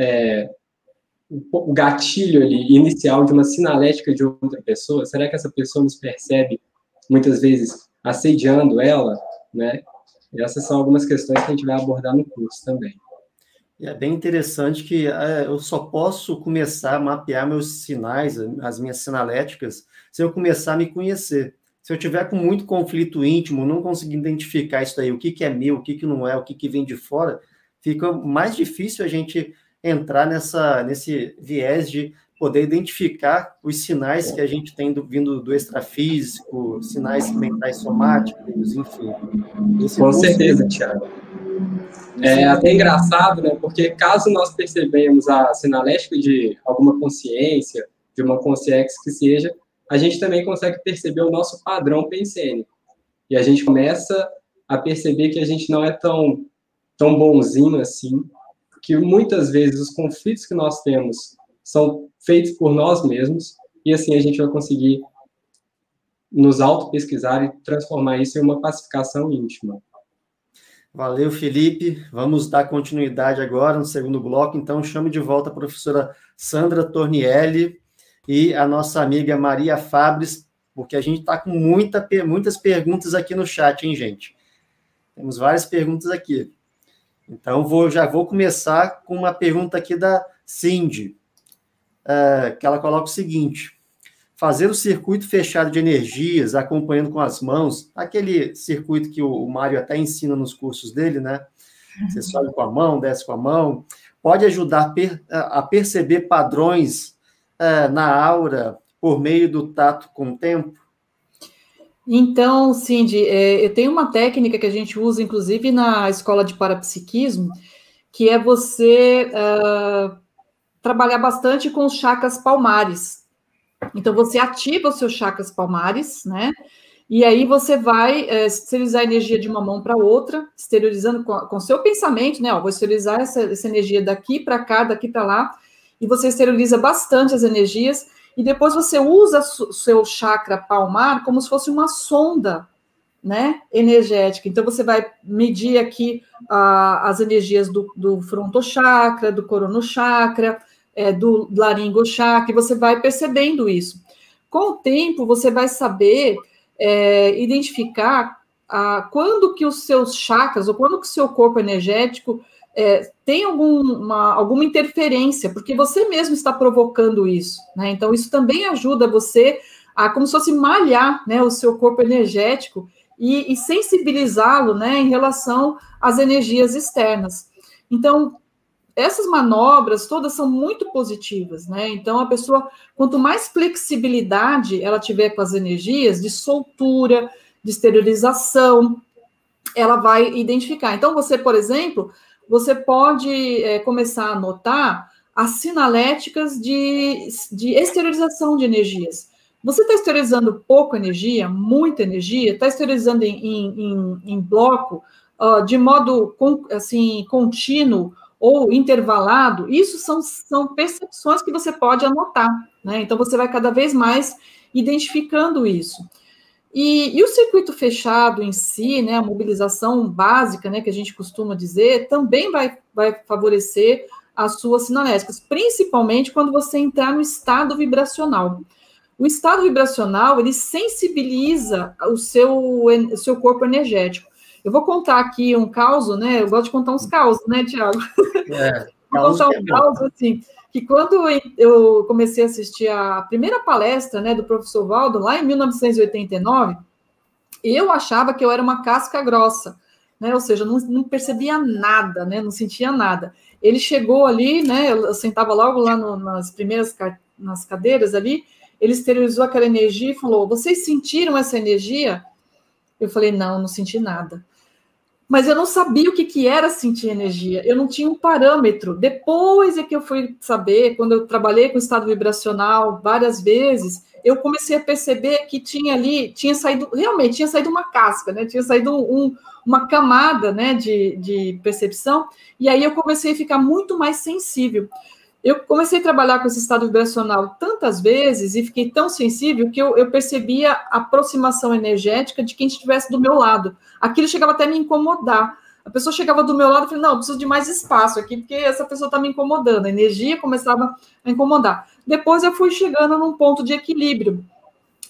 é, o gatilho ali, inicial de uma sinalética de outra pessoa? Será que essa pessoa nos percebe muitas vezes assediando ela, né? E essas são algumas questões que a gente vai abordar no curso também. É bem interessante que é, eu só posso começar a mapear meus sinais, as minhas sinaléticas, se eu começar a me conhecer. Se eu tiver com muito conflito íntimo, não conseguir identificar isso aí, o que, que é meu, o que, que não é, o que, que vem de fora, fica mais difícil a gente entrar nessa, nesse viés de poder identificar os sinais que a gente tem do, vindo do extrafísico, sinais mentais somáticos, enfim. Esse Com certeza, Tiago. É até engraçado, né? Porque caso nós percebemos a sinalética de alguma consciência, de uma consciência que seja, a gente também consegue perceber o nosso padrão pensênico. E a gente começa a perceber que a gente não é tão, tão bonzinho assim, que muitas vezes os conflitos que nós temos são feitos por nós mesmos, e assim a gente vai conseguir nos auto-pesquisar e transformar isso em uma pacificação íntima. Valeu, Felipe. Vamos dar continuidade agora no segundo bloco. Então, chame de volta a professora Sandra Tornielli e a nossa amiga Maria Fabres, porque a gente está com muita, muitas perguntas aqui no chat, hein, gente? Temos várias perguntas aqui. Então, vou, já vou começar com uma pergunta aqui da Cindy, uh, que ela coloca o seguinte: fazer o circuito fechado de energias, acompanhando com as mãos, aquele circuito que o Mário até ensina nos cursos dele, né? Você uhum. sobe com a mão, desce com a mão, pode ajudar a perceber padrões uh, na aura por meio do tato com o tempo? Então, Cindy, é, eu tenho uma técnica que a gente usa, inclusive, na escola de parapsiquismo, que é você uh, trabalhar bastante com os chakras palmares. Então, você ativa os seus chakras palmares, né? E aí você vai é, esterilizar a energia de uma mão para outra, esterilizando com, o seu pensamento, né? Ó, vou esterilizar essa, essa energia daqui para cá, daqui para lá, e você esteriliza bastante as energias e depois você usa seu chakra palmar como se fosse uma sonda, né, energética. Então você vai medir aqui as energias do, do frontochakra, do coronochakra, é, do laringochakra, e você vai percebendo isso. Com o tempo, você vai saber é, identificar quando que os seus chakras, ou quando que o seu corpo energético é, tem alguma, alguma interferência, porque você mesmo está provocando isso, né? Então, isso também ajuda você a, como se fosse malhar né, o seu corpo energético e, e sensibilizá-lo né, em relação às energias externas. Então, essas manobras todas são muito positivas, né? Então, a pessoa, quanto mais flexibilidade ela tiver com as energias, de soltura, de esterilização, ela vai identificar. Então, você, por exemplo, você pode é, começar a notar as sinaléticas de, de exteriorização de energias. Você está exteriorizando pouca energia, muita energia, está exteriorizando em, em, em bloco, uh, de modo assim, contínuo ou intervalado, isso são, são percepções que você pode anotar, né? Então você vai cada vez mais identificando isso. E, e, o circuito fechado em si, né, a mobilização básica, né, que a gente costuma dizer, também vai, vai favorecer as suas sinaléticas, principalmente quando você entrar no estado vibracional. O estado vibracional, ele sensibiliza o seu, o seu corpo energético. Eu vou contar aqui um caso, né, eu gosto de contar uns causos, né, Tiago? É, vou contar um é caso, assim, que quando eu comecei a assistir a primeira palestra né, do professor Valdo, lá em 1989, eu achava que eu era uma casca grossa, né? Ou seja, não, não percebia nada, né? Não sentia nada. Ele chegou ali, né? Eu sentava logo lá no, nas primeiras nas cadeiras ali, ele esterilizou aquela energia e falou: Vocês sentiram essa energia? Eu falei: Não, não senti nada mas eu não sabia o que, que era sentir energia, eu não tinha um parâmetro. Depois é que eu fui saber, quando eu trabalhei com estado vibracional várias vezes, eu comecei a perceber que tinha ali, tinha saído, realmente tinha saído uma casca, né? Tinha saído um, uma camada né, de, de percepção, e aí eu comecei a ficar muito mais sensível. Eu comecei a trabalhar com esse estado vibracional tantas vezes e fiquei tão sensível que eu, eu percebia a aproximação energética de quem estivesse do meu lado. Aquilo chegava até a me incomodar. A pessoa chegava do meu lado e falei, não, preciso de mais espaço aqui, porque essa pessoa está me incomodando. A energia começava a incomodar. Depois eu fui chegando num ponto de equilíbrio.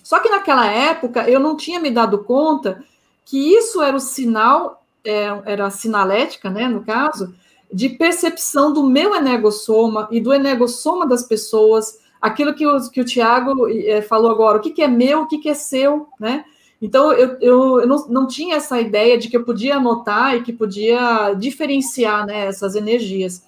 Só que naquela época eu não tinha me dado conta que isso era o sinal, é, era a sinalética, né, no caso, de percepção do meu energossoma e do energossoma das pessoas, aquilo que o, que o Tiago é, falou agora, o que, que é meu, o que, que é seu, né? Então, eu, eu, eu não, não, tinha essa ideia de que eu podia anotar e que podia diferenciar né, essas energias.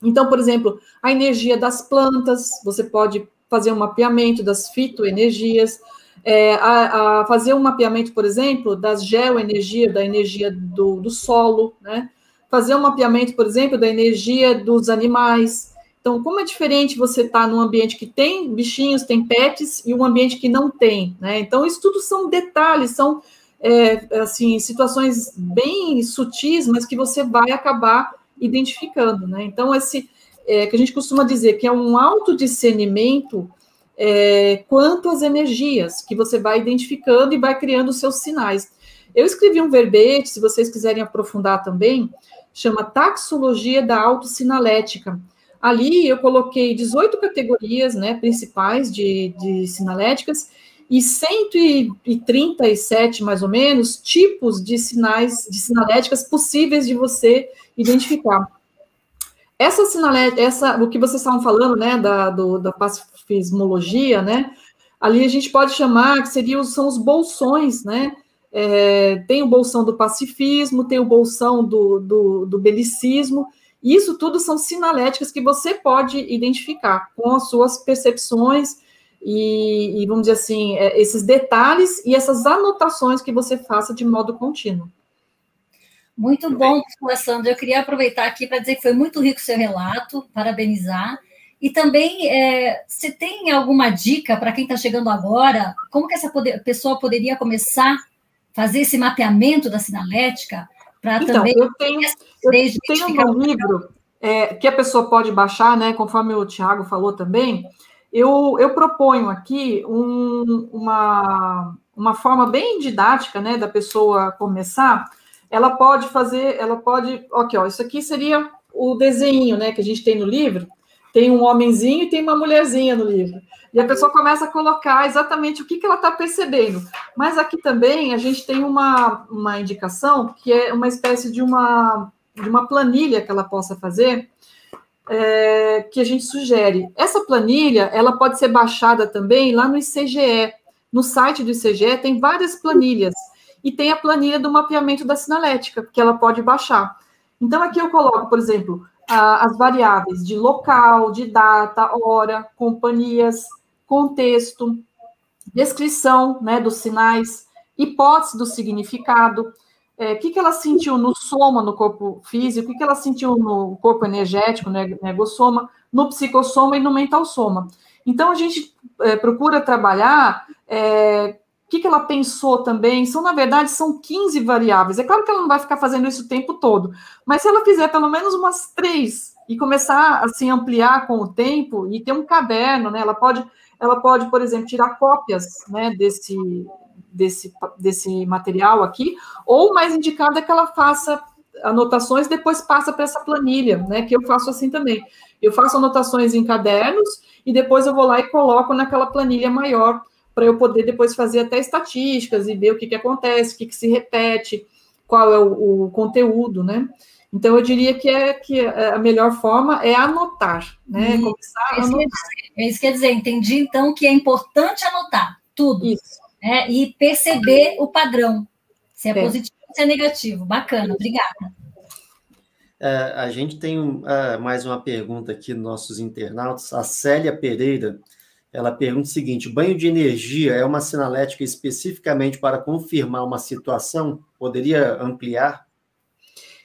Então, por exemplo, a energia das plantas, você pode fazer um mapeamento das fitoenergias, é, a, a fazer um mapeamento, por exemplo, das geoenergias, da energia do, do solo, né? Fazer um mapeamento, por exemplo, da energia dos animais. Então, como é diferente você estar tá num ambiente que tem bichinhos, tem pets, e um ambiente que não tem, né? Então, isso tudo são detalhes, são, é, assim, situações bem sutis, mas que você vai acabar identificando, né? Então, esse, é, que a gente costuma dizer que é um autodiscernimento é, quanto às energias, que você vai identificando e vai criando seus sinais. Eu escrevi um verbete, se vocês quiserem aprofundar também, chama Taxologia da Autossinalética. Ali eu coloquei 18 categorias né, principais de, de sinaléticas e 137, mais ou menos, tipos de sinais, de sinaléticas possíveis de você identificar. Essa sinalética, essa, o que vocês estavam falando, né, da, do, da pacifismologia, né, ali a gente pode chamar que seriam, são os bolsões, né, é, tem o bolsão do pacifismo, tem o bolsão do, do, do belicismo, isso tudo são sinaléticas que você pode identificar com as suas percepções e, e vamos dizer assim, é, esses detalhes e essas anotações que você faça de modo contínuo. Muito bom, Sandra. Eu queria aproveitar aqui para dizer que foi muito rico o seu relato, parabenizar. E também, é, você tem alguma dica para quem está chegando agora? Como que essa poder, pessoa poderia começar fazer esse mapeamento da sinalética para então, também. Eu tenho, eu tenho um livro é, que a pessoa pode baixar, né? Conforme o Tiago falou também. Eu, eu proponho aqui um, uma, uma forma bem didática, né, da pessoa começar. Ela pode fazer, ela pode, ok, ó, isso aqui seria o desenho, né, que a gente tem no livro. Tem um homenzinho e tem uma mulherzinha no livro. E a pessoa começa a colocar exatamente o que, que ela está percebendo. Mas aqui também a gente tem uma, uma indicação que é uma espécie de uma, de uma planilha que ela possa fazer, é, que a gente sugere. Essa planilha, ela pode ser baixada também lá no ICGE. No site do ICGE tem várias planilhas. E tem a planilha do mapeamento da sinalética, que ela pode baixar. Então, aqui eu coloco, por exemplo, as variáveis de local, de data, hora, companhias, contexto, descrição né, dos sinais, hipótese do significado, é, o que, que ela sentiu no soma, no corpo físico, o que, que ela sentiu no corpo energético, no negossoma, no psicossoma e no mental soma. Então, a gente é, procura trabalhar é, o que, que ela pensou também. São, na verdade, são 15 variáveis. É claro que ela não vai ficar fazendo isso o tempo todo, mas se ela fizer pelo menos umas três e começar a se ampliar com o tempo e ter um caderno, né? Ela pode ela pode, por exemplo, tirar cópias né, desse, desse, desse material aqui, ou mais indicado é que ela faça anotações, depois passa para essa planilha, né? Que eu faço assim também. Eu faço anotações em cadernos e depois eu vou lá e coloco naquela planilha maior para eu poder depois fazer até estatísticas e ver o que, que acontece, o que, que se repete, qual é o, o conteúdo, né? Então, eu diria que, é, que a melhor forma é anotar, né? Isso, Começar a anotar. É isso quer dizer, entendi, então, que é importante anotar tudo. Isso. Né? E perceber o padrão, se é, é. positivo ou se é negativo. Bacana, obrigada. É, a gente tem uh, mais uma pergunta aqui nos nossos internautas. A Célia Pereira, ela pergunta o seguinte: banho de energia é uma sinalética especificamente para confirmar uma situação? Poderia ampliar?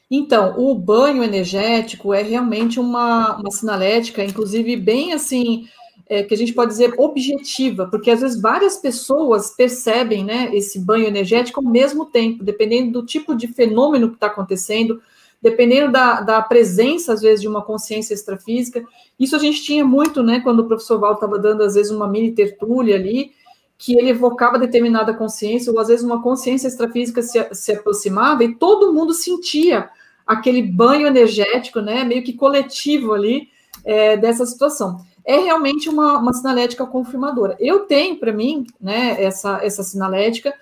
Então, o banho energético é realmente uma, uma sinalética, inclusive bem assim, é, que a gente pode dizer objetiva, porque às vezes várias pessoas percebem né, esse banho energético ao mesmo tempo, dependendo do tipo de fenômeno que está acontecendo. dependendo da, da presença, às vezes, de uma consciência extrafísica. Isso a gente tinha muito, né, quando o professor Val estava dando, às vezes, uma mini tertúlia ali, que ele evocava determinada consciência, ou às vezes uma consciência extrafísica se, se aproximava e todo mundo sentia aquele banho energético, né, meio que coletivo ali, é, dessa situação. É realmente uma, uma sinalética confirmadora. Eu tenho para mim, né, essa, essa sinalética,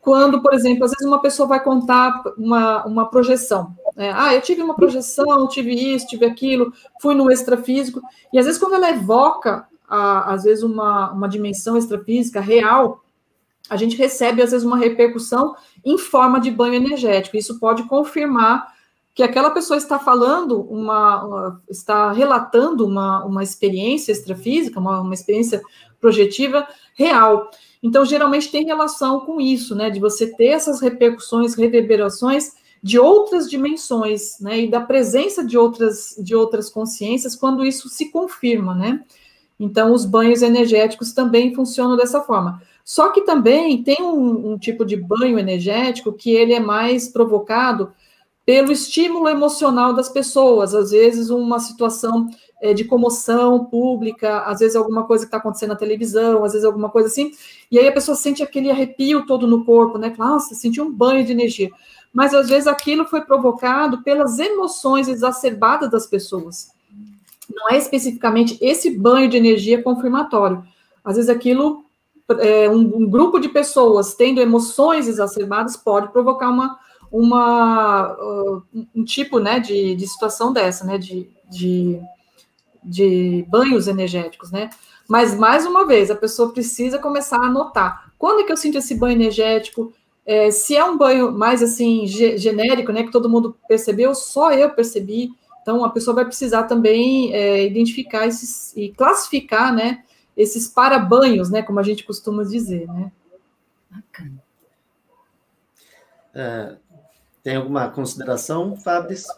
quando, por exemplo, às vezes uma pessoa vai contar uma, uma projeção. Né? Ah, eu tive uma projeção, tive isso, tive aquilo, fui no extrafísico. E às vezes, quando ela evoca, às vezes, uma, uma dimensão extrafísica real, a gente recebe, às vezes, uma repercussão em forma de banho energético. Isso pode confirmar que aquela pessoa está falando, uma, uma está relatando uma, uma experiência extrafísica, uma, uma experiência projetiva real. Então, geralmente tem relação com isso, né? De você ter essas repercussões, reverberações de outras dimensões, né? E da presença de outras, de outras consciências quando isso se confirma, né? Então, os banhos energéticos também funcionam dessa forma. Só que também tem um, um tipo de banho energético que ele é mais provocado pelo estímulo emocional das pessoas, às vezes uma situação é, de comoção pública, às vezes alguma coisa que está acontecendo na televisão, às vezes alguma coisa assim, e aí a pessoa sente aquele arrepio todo no corpo, né? Nossa, sentiu um banho de energia. Mas às vezes aquilo foi provocado pelas emoções exacerbadas das pessoas. Não é especificamente esse banho de energia confirmatório. Às vezes aquilo, é, um, um grupo de pessoas tendo emoções exacerbadas pode provocar uma, uma uh, um tipo né, de, de situação dessa, né? De, de de banhos energéticos, né? Mas, mais uma vez, a pessoa precisa começar a notar. Quando é que eu sinto esse banho energético? É, se é um banho mais, assim, genérico, né, que todo mundo percebeu, só eu percebi. Então, a pessoa vai precisar também é, identificar esses, e classificar, né, esses para-banhos, né, como a gente costuma dizer, né? Bacana. É, tem alguma consideração, Fabrício?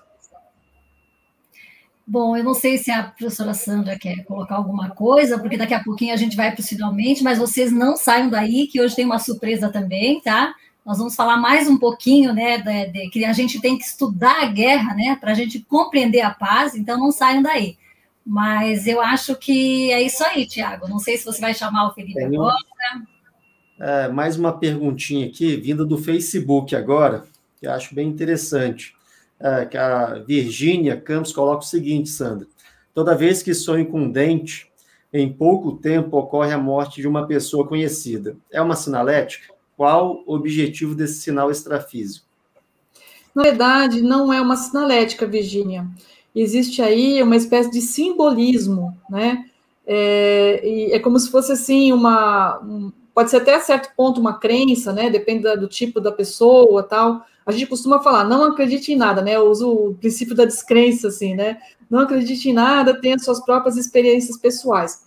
Bom, eu não sei se a professora Sandra quer colocar alguma coisa, porque daqui a pouquinho a gente vai para o finalmente, mas vocês não saiam daí, que hoje tem uma surpresa também, tá? Nós vamos falar mais um pouquinho, né, de, de que a gente tem que estudar a guerra, né, para a gente compreender a paz, então não saiam daí. Mas eu acho que é isso aí, Tiago. Não sei se você vai chamar o Felipe Tenho... agora. É, mais uma perguntinha aqui, vinda do Facebook agora, que eu acho bem interessante é, que a Virgínia Campos coloca o seguinte, Sandra: toda vez que sonho com um dente, em pouco tempo ocorre a morte de uma pessoa conhecida. É uma sinalética? Qual o objetivo desse sinal extrafísico? Na verdade, não é uma sinalética, Virgínia. Existe aí uma espécie de simbolismo, né? É, é como se fosse assim uma, um, pode ser até certo ponto uma crença, né? Depende do tipo da pessoa, tal a gente costuma falar, não acredite em nada, né? Eu uso o princípio da descrença, assim, né? Não acredite em nada, tenha suas próprias experiências pessoais.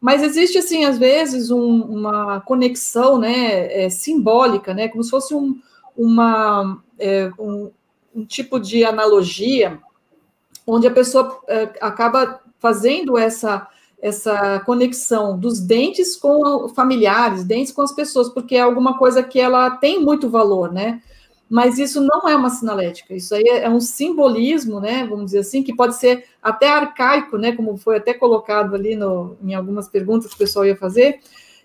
Mas existe, assim, às vezes, um, uma conexão, né, é, simbólica, né? Como se fosse um, uma, é, um, um, tipo de analogia, onde a pessoa é, acaba fazendo essa essa conexão dos dentes com familiares, dentes com as pessoas, porque é alguma coisa que ela tem muito valor, né? Mas isso não é uma sinalética, isso aí é um simbolismo, né, vamos dizer assim, que pode ser até arcaico, né, como foi até colocado ali no, em algumas perguntas que o pessoal ia fazer,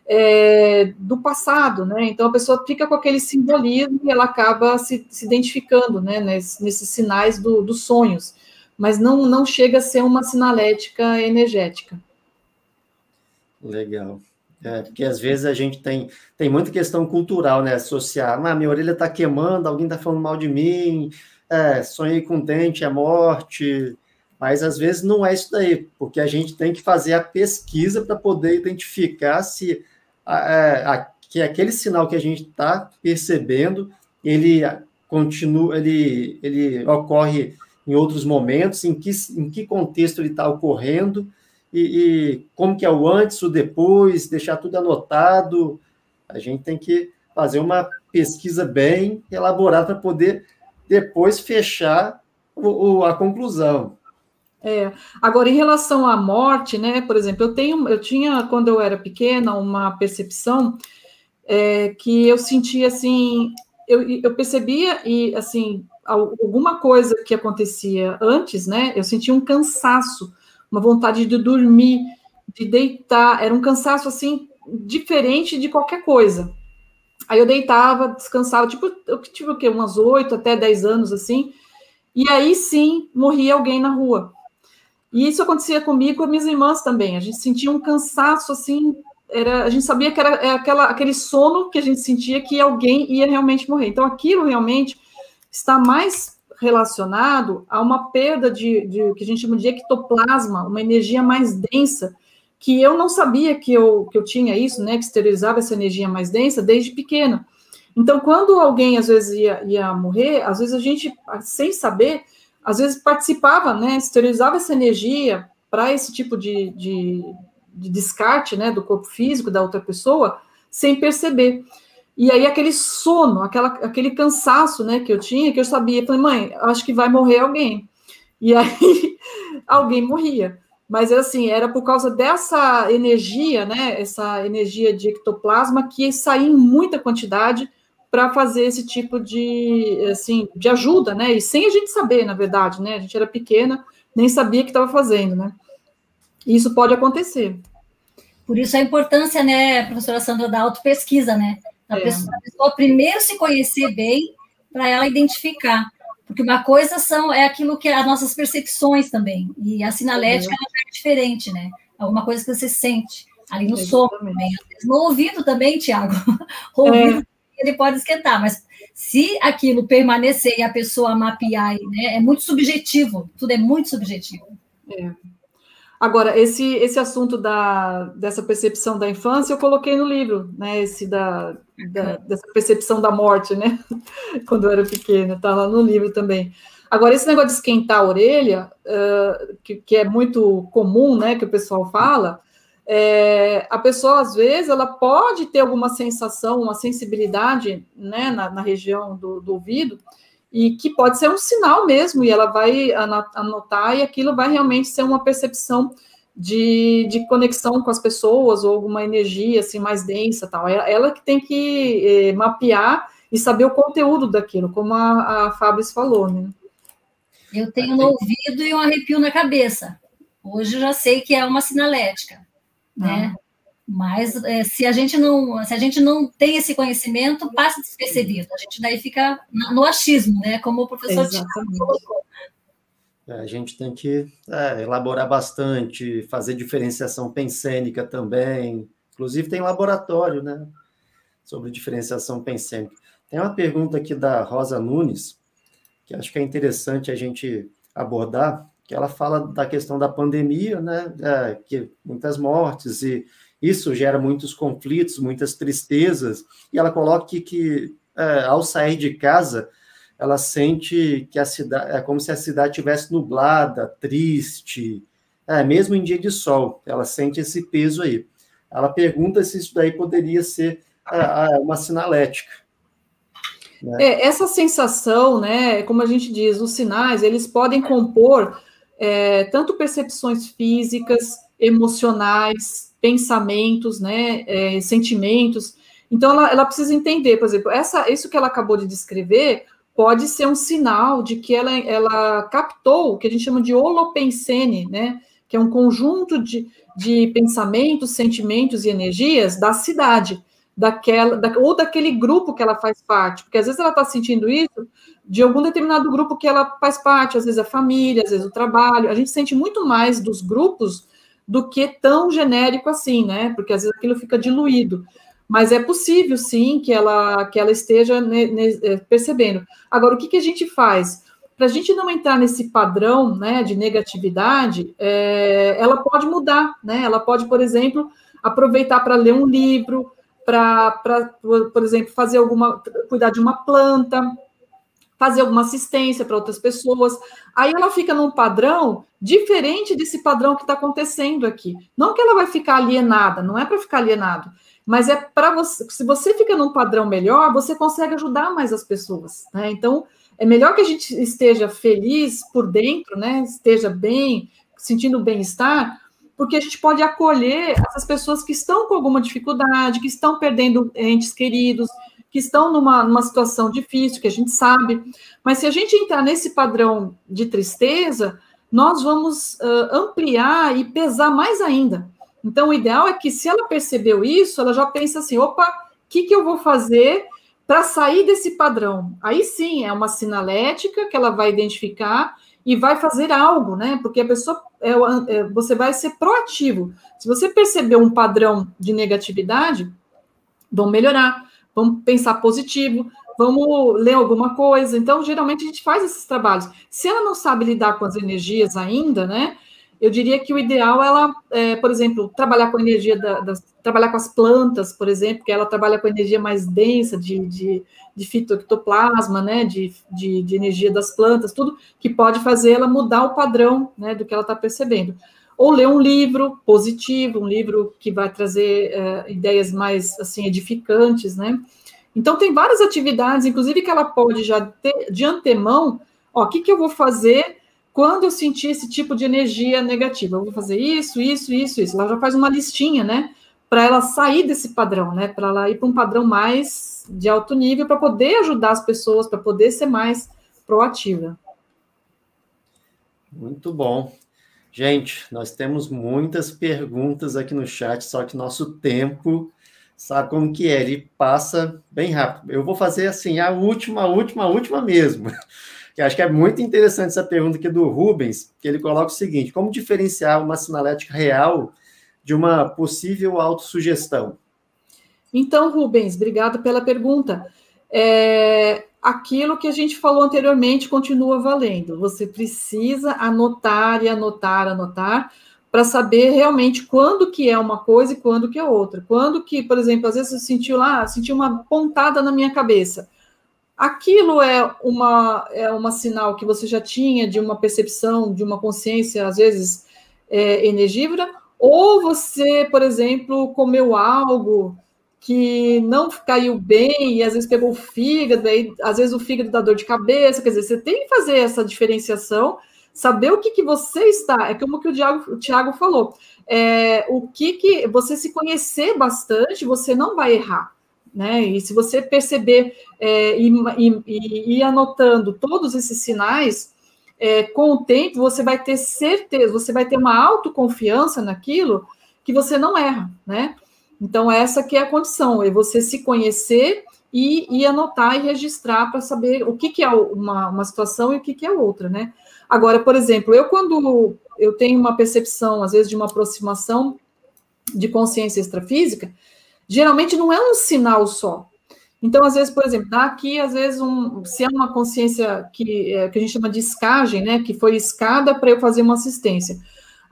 é, do passado, né, então a pessoa fica com aquele simbolismo e ela acaba se, se identificando, né, nesses, nesses sinais do, dos sonhos, mas não, não chega a ser uma sinalética energética. Legal. É, porque às vezes a gente tem, tem muita questão cultural, né? Associar, ah, minha orelha está queimando, alguém está falando mal de mim, é, sonhei com dente, é morte. Mas às vezes não é isso daí, porque a gente tem que fazer a pesquisa para poder identificar se é, a, que aquele sinal que a gente está percebendo ele continua, ele, ele ocorre em outros momentos, em que, em que contexto ele está ocorrendo e, e, como que é o antes, o depois, deixar tudo anotado. A gente tem que fazer uma pesquisa bem elaborada para poder depois fechar o, o, a conclusão. É. Agora, em relação à morte, né? Por exemplo, eu tenho, eu tinha quando eu era pequena uma percepção é, que eu sentia assim, eu, eu percebia e assim alguma coisa que acontecia antes, né? Eu sentia um cansaço, uma vontade de dormir, de deitar, era um cansaço assim diferente de qualquer coisa. Aí eu deitava, descansava, tipo, eu tive o quê? Umas oito até dez anos assim. E aí sim morria alguém na rua. E isso acontecia comigo com minhas irmãs também. A gente sentia um cansaço assim, era, a gente sabia que era é aquela, aquele sono que a gente sentia que alguém ia realmente morrer. Então aquilo realmente está mais relacionado a uma perda de, de que a gente chama de ectoplasma, uma energia mais densa, que eu não sabia que eu, que eu tinha isso, né, que esterilizava essa energia mais densa desde pequena. Então, quando alguém às vezes ia, ia morrer, às vezes a gente, sem saber, às vezes participava, né, esterilizava essa energia para esse tipo de, de, de, descarte, né, do corpo físico da outra pessoa, sem perceber. E aí aquele sono, aquela, aquele cansaço, né, que eu tinha, que eu sabia, falei, mãe, acho que vai morrer alguém. E aí alguém morria. Mas assim, era por causa dessa energia, né, essa energia de ectoplasma que saía em muita quantidade para fazer esse tipo de, assim, de ajuda, né? E sem a gente saber, na verdade, né? A gente era pequena, nem sabia o que estava fazendo, né? E isso pode acontecer. Por isso a importância, né, professora Sandra, da autopesquisa, né? A, é. pessoa, a pessoa primeiro se conhecer bem para ela identificar. Porque uma coisa são é aquilo que é as nossas percepções também. E a sinalética é diferente, né? Alguma coisa que você sente ali no som também. No ouvido também, Tiago. O ouvido é ele pode esquentar, mas se aquilo permanecer e a pessoa mapear, né, é muito subjetivo, tudo é muito subjetivo. É. Agora, esse, esse assunto da, dessa percepção da infância, eu coloquei no livro, né? Esse da, da dessa percepção da morte, né? Quando eu era pequena, tá lá no livro também. Agora, esse negócio de esquentar a orelha, uh, que, que é muito comum, né? Que o pessoal fala, é, a pessoa, às vezes, ela pode ter alguma sensação, uma sensibilidade né, na, na região do, do, ouvido, e que pode ser um sinal mesmo, e ela vai anotar, e aquilo vai realmente ser uma percepção de, de conexão com as pessoas, ou alguma energia assim, mais densa tal. É ela que tem que é, mapear e saber o conteúdo daquilo, como a, a Fábio falou, né? Eu tenho no ouvido e um arrepio na cabeça. Hoje eu já sei que é uma sinalética né? Ah. Mas é, se a gente não se a gente não tem esse conhecimento, passa despercebido. A gente daí fica no achismo, né? Como o professor colocou. É, a gente tem que é, elaborar bastante, fazer diferenciação pensênica também. Inclusive tem laboratório, né? Sobre diferenciação pensênica. Tem uma pergunta aqui da Rosa Nunes, que acho que é interessante a gente abordar, que ela fala da questão da pandemia, né, é, que muitas mortes e isso gera muitos conflitos, muitas tristezas, e ela coloca que, que é, ao sair de casa, ela sente que a cidade é como se a cidade estivesse nublada, triste, é, mesmo em dia de sol, ela sente esse peso aí. Ela pergunta se isso daí poderia ser é, uma sinalética. Né? É, essa sensação, né, como a gente diz, os sinais, eles podem compor é, tanto percepções físicas, emocionais, pensamentos, né, é, sentimentos. Então, ela, ela, precisa entender, por exemplo, essa, isso que ela acabou de descrever pode ser um sinal de que ela, ela captou o que a gente chama de holopensene, né, que é um conjunto de, de pensamentos, sentimentos e energias da cidade, daquela, da, ou daquele grupo que ela faz parte, porque às vezes ela está sentindo isso de algum determinado grupo que ela faz parte, às vezes a família, às vezes o trabalho. A gente sente muito mais dos grupos do que tão genérico assim, né? Porque às vezes aquilo fica diluído. Mas é possível, sim, que ela, que ela esteja ne, ne, é, percebendo. Agora, o que, que a gente faz? Para a gente não entrar nesse padrão né, de negatividade, é, ela pode mudar, né? Ela pode, por exemplo, aproveitar para ler um livro, para, por exemplo, fazer alguma, cuidar de uma planta, fazer alguma assistência para outras pessoas. Aí ela fica num padrão diferente desse padrão que está acontecendo aqui. Não que ela vai ficar alienada, não é para ficar alienado, mas é para você. Se você fica num padrão melhor, você consegue ajudar mais as pessoas. Né? Então, é melhor que a gente esteja feliz por dentro, né? Esteja bem, sentindo bem-estar, porque a gente pode acolher essas pessoas que estão com alguma dificuldade, que estão perdendo entes queridos, que estão numa, numa situação difícil, que a gente sabe, mas se a gente entrar nesse padrão de tristeza, nós vamos uh, ampliar e pesar mais ainda. Então, o ideal é que, se ela percebeu isso, ela já pensa assim: opa, o que, que eu vou fazer para sair desse padrão? Aí sim, é uma sinalética que ela vai identificar e vai fazer algo, né? Porque a pessoa, é, é, você vai ser proativo. Se você perceber um padrão de negatividade, vamos melhorar, vamos pensar positivo, vamos ler alguma coisa. Então, geralmente a gente faz esses trabalhos. Se ela não sabe lidar com as energias ainda, né? Eu diria que o ideal é ela, é, por exemplo, trabalhar com a energia da, das, trabalhar com as plantas, por exemplo, que ela trabalha com energia mais densa de, de, de né, de, de, de, energia das plantas, tudo que pode fazer ela mudar o padrão, né, do que ela está percebendo. Ou ler um livro positivo, um livro que vai trazer é, ideias mais, assim, edificantes, né. Então, tem várias atividades, inclusive que ela pode já ter de antemão, ó, o que, que eu vou fazer quando eu sentir esse tipo de energia negativa, eu vou fazer isso, isso, isso, isso. Ela já faz uma listinha, né? Para ela sair desse padrão, né? Para ela ir para um padrão mais de alto nível, para poder ajudar as pessoas, para poder ser mais proativa. Muito bom. Gente, nós temos muitas perguntas aqui no chat, só que nosso tempo, sabe como que é? Ele passa bem rápido. Eu vou fazer assim, a última, a última, a última mesmo que acho que é muito interessante essa pergunta aqui do Rubens, que ele coloca o seguinte: como diferenciar uma sinalética real de uma possível autossugestão? Então, Rubens, obrigado pela pergunta. É, aquilo que a gente falou anteriormente continua valendo. Você precisa anotar e anotar, anotar, para saber realmente quando que é uma coisa e quando que é outra. Quando que, por exemplo, às vezes você sentiu lá, sentiu uma pontada na minha cabeça aquilo é uma é uma sinal que você já tinha de uma percepção, de uma consciência, às vezes, é, energívora, ou você, por exemplo, comeu algo que não caiu bem e às vezes pegou o fígado, aí às vezes o fígado dá dor de cabeça, quer dizer, você tem que fazer essa diferenciação, saber o que, que você está, é como que o Thiago, o falou, é, o que que você se conhecer bastante, você não vai errar né? E se você perceber é, e, e, anotando todos esses sinais, é, com o tempo você vai ter certeza, você vai ter uma autoconfiança naquilo que você não erra, né? Então, essa que é a condição, é você se conhecer e, e anotar e registrar para saber o que, que é uma, uma situação e o que, que é outra, né? Agora, por exemplo, eu quando eu tenho uma percepção, às vezes, de uma aproximação de consciência extrafísica, geralmente não é um sinal só. Então, às vezes, por exemplo, aqui, às vezes, um, se é uma consciência que, é, que a gente chama de escagem, né, que foi escada para eu fazer uma assistência.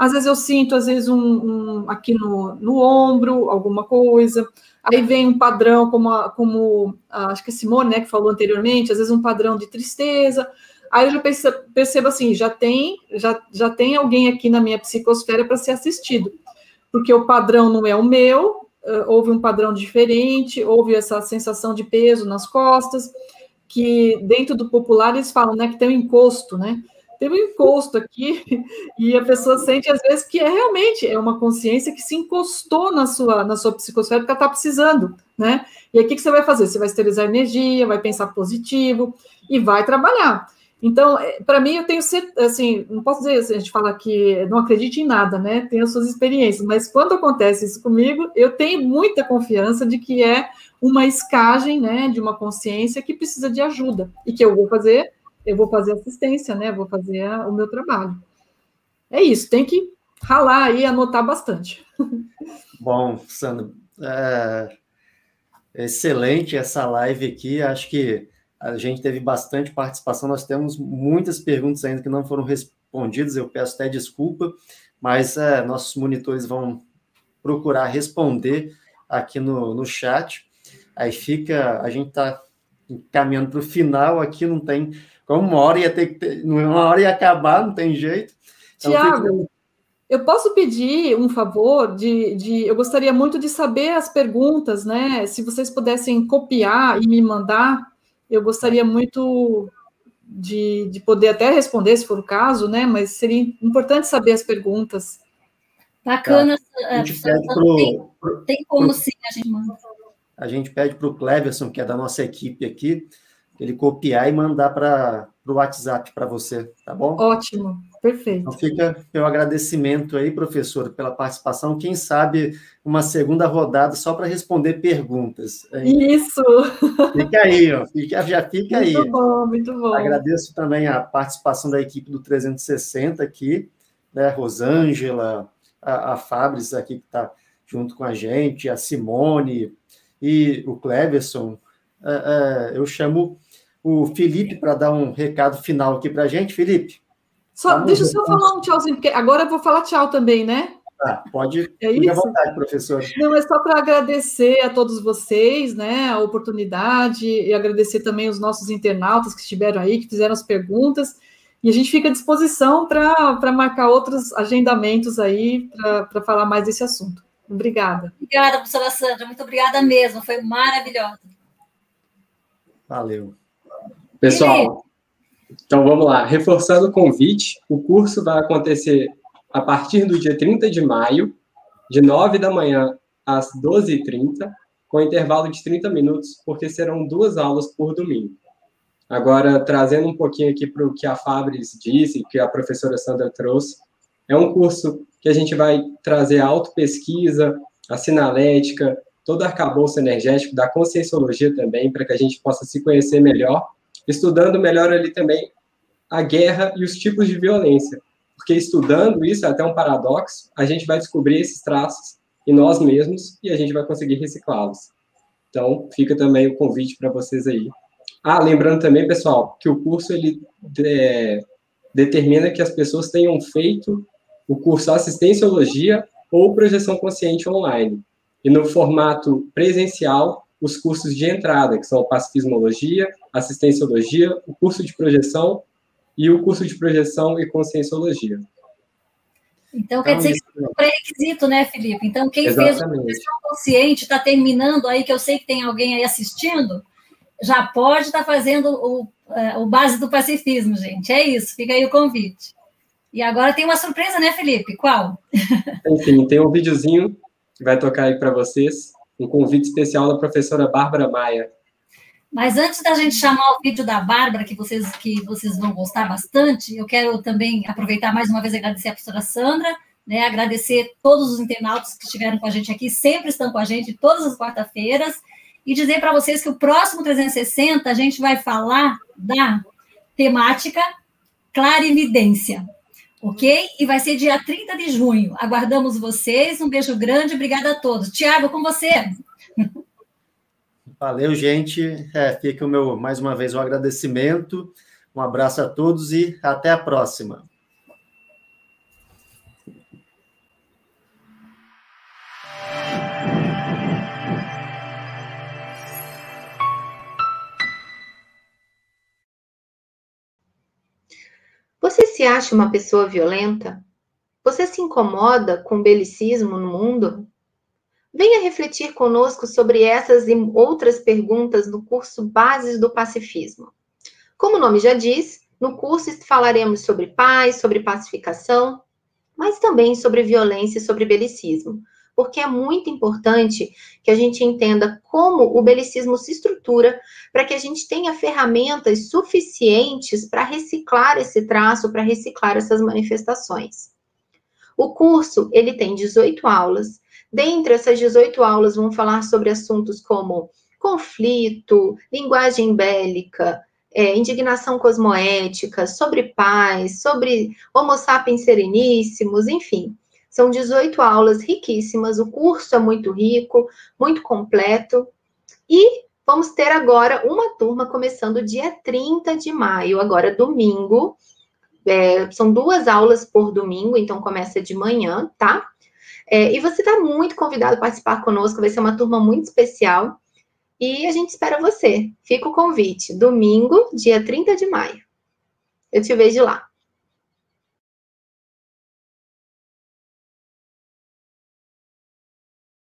Às vezes eu sinto, às vezes, um, um, aqui no, no ombro, alguma coisa. Aí vem um padrão, como, a, como a, acho que a Simone, né, que falou anteriormente, às vezes um padrão de tristeza. Aí eu já percebo, percebo assim, já tem, já, já tem alguém aqui na minha psicosfera para ser assistido. Porque o padrão não é o meu, houve um padrão diferente, houve essa sensação de peso nas costas, que dentro do popular eles falam, né, que tem um encosto, né? Tem um encosto aqui e a pessoa sente às vezes que é realmente é uma consciência que se encostou na sua na sua psicosfera porque ela está precisando, né? E aí o que, que você vai fazer? Você vai esterilizar energia, vai pensar positivo e vai trabalhar. Então, é, para mim, eu tenho certeza, assim, não posso dizer, assim, a gente fala que não acredite em nada, né? Tem as suas experiências, mas quando acontece isso comigo, eu tenho muita confiança de que é uma escagem, né, de uma consciência que precisa de ajuda e que eu vou fazer, eu vou fazer assistência, né? Vou fazer a, o meu trabalho. É isso, tem que ralar e anotar bastante. Bom, Sandra, é excelente essa live aqui. Acho que a gente teve bastante participação, nós temos muitas perguntas ainda que não foram respondidas, eu peço até desculpa, mas é, nossos monitores vão procurar responder aqui no, no chat. Aí fica, a gente está caminhando para o final aqui, não tem como uma hora ia ter que ter, uma hora ia acabar, não tem jeito. Então, Tiago, fica... eu posso pedir um favor de, de, eu gostaria muito de saber as perguntas, né? Se vocês pudessem copiar e me mandar eu gostaria muito de, de poder até responder, se for o caso, né? Mas seria importante saber as perguntas. Bacana. Tá. A gente pro, tem, pro, tem como pro, sim, a gente manda. a gente pede para o Cleverson, que é da nossa equipe aqui, ele copiar e mandar para o WhatsApp para você, tá bom? Ótimo, perfeito. Então fica meu agradecimento aí, professor, pela participação. Quem sabe uma segunda rodada só para responder perguntas. Isso! Fica aí, ó, fica, já fica muito aí. Muito bom, muito bom. Agradeço também a participação da equipe do 360 aqui, né, Rosângela, a, a Fabris aqui que está junto com a gente, a Simone e o Cleverson. É, é, eu chamo o Felipe para dar um recado final aqui para a gente. Felipe. Só, deixa eu só falar um tchauzinho, porque agora eu vou falar tchau também, né? Ah, pode, é fique à vontade, professor. Não, é só para agradecer a todos vocês, né, a oportunidade, e agradecer também os nossos internautas que estiveram aí, que fizeram as perguntas, e a gente fica à disposição para marcar outros agendamentos aí, para falar mais desse assunto. Obrigada. Obrigada, professora Sandra, muito obrigada mesmo, foi maravilhosa. Valeu. Pessoal, então vamos lá. Reforçando o convite, o curso vai acontecer a partir do dia 30 de maio, de 9 da manhã às 12h30, com intervalo de 30 minutos, porque serão duas aulas por domingo. Agora, trazendo um pouquinho aqui para o que a Fabris disse, que a professora Sandra trouxe, é um curso que a gente vai trazer a autopesquisa, a sinalética, todo o arcabouço energético da conscienciologia também, para que a gente possa se conhecer melhor estudando melhor ali também a guerra e os tipos de violência. Porque estudando isso, é até um paradoxo, a gente vai descobrir esses traços em nós mesmos e a gente vai conseguir reciclá-los. Então, fica também o convite para vocês aí. Ah, lembrando também, pessoal, que o curso ele é, determina que as pessoas tenham feito o curso Assistenciologia ou Projeção Consciente online. E no formato presencial, os cursos de entrada, que são pacifismologia, assistenciologia, o curso de projeção e o curso de projeção e conscienciologia. Então, quer dizer que é um pré-requisito, né, Felipe? Então, quem Exatamente. fez o projeção consciente, está terminando aí, que eu sei que tem alguém aí assistindo, já pode estar tá fazendo o, é, o base do pacifismo, gente. É isso, fica aí o convite. E agora tem uma surpresa, né, Felipe? Qual? Enfim, tem um videozinho que vai tocar aí para vocês um convite especial da professora Bárbara Maia. Mas antes da gente chamar o vídeo da Bárbara, que vocês, que vocês vão gostar bastante, eu quero também aproveitar mais uma vez e agradecer a professora Sandra, né, agradecer todos os internautas que estiveram com a gente aqui, sempre estão com a gente todas as quarta-feiras, e dizer para vocês que o próximo 360 a gente vai falar da temática clarividência ok? E vai ser dia 30 de junho. Aguardamos vocês. Um beijo grande, obrigada a todos. Tiago, com você. Valeu, gente. É, fica o meu, mais uma vez, um agradecimento. Um abraço a todos e até a próxima. Se acha uma pessoa violenta? Você se incomoda com belicismo no mundo? Venha refletir conosco sobre essas e outras perguntas no curso Bases do Pacifismo. Como o nome já diz, no curso falaremos sobre paz, sobre pacificação, mas também sobre violência e sobre belicismo porque é muito importante que a gente entenda como o belicismo se estrutura para que a gente tenha ferramentas suficientes para reciclar esse traço, para reciclar essas manifestações. O curso, ele tem 18 aulas. Dentre essas 18 aulas vão falar sobre assuntos como conflito, linguagem bélica, é, indignação cosmoética, sobre paz, sobre homo sapiens sereníssimos, enfim. São 18 aulas riquíssimas, o curso é muito rico, muito completo. E vamos ter agora uma turma começando dia 30 de maio, agora domingo. É, são duas aulas por domingo, então começa de manhã, tá? É, e você está muito convidado a participar conosco, vai ser uma turma muito especial. E a gente espera você. Fica o convite. Domingo, dia 30 de maio. Eu te vejo lá.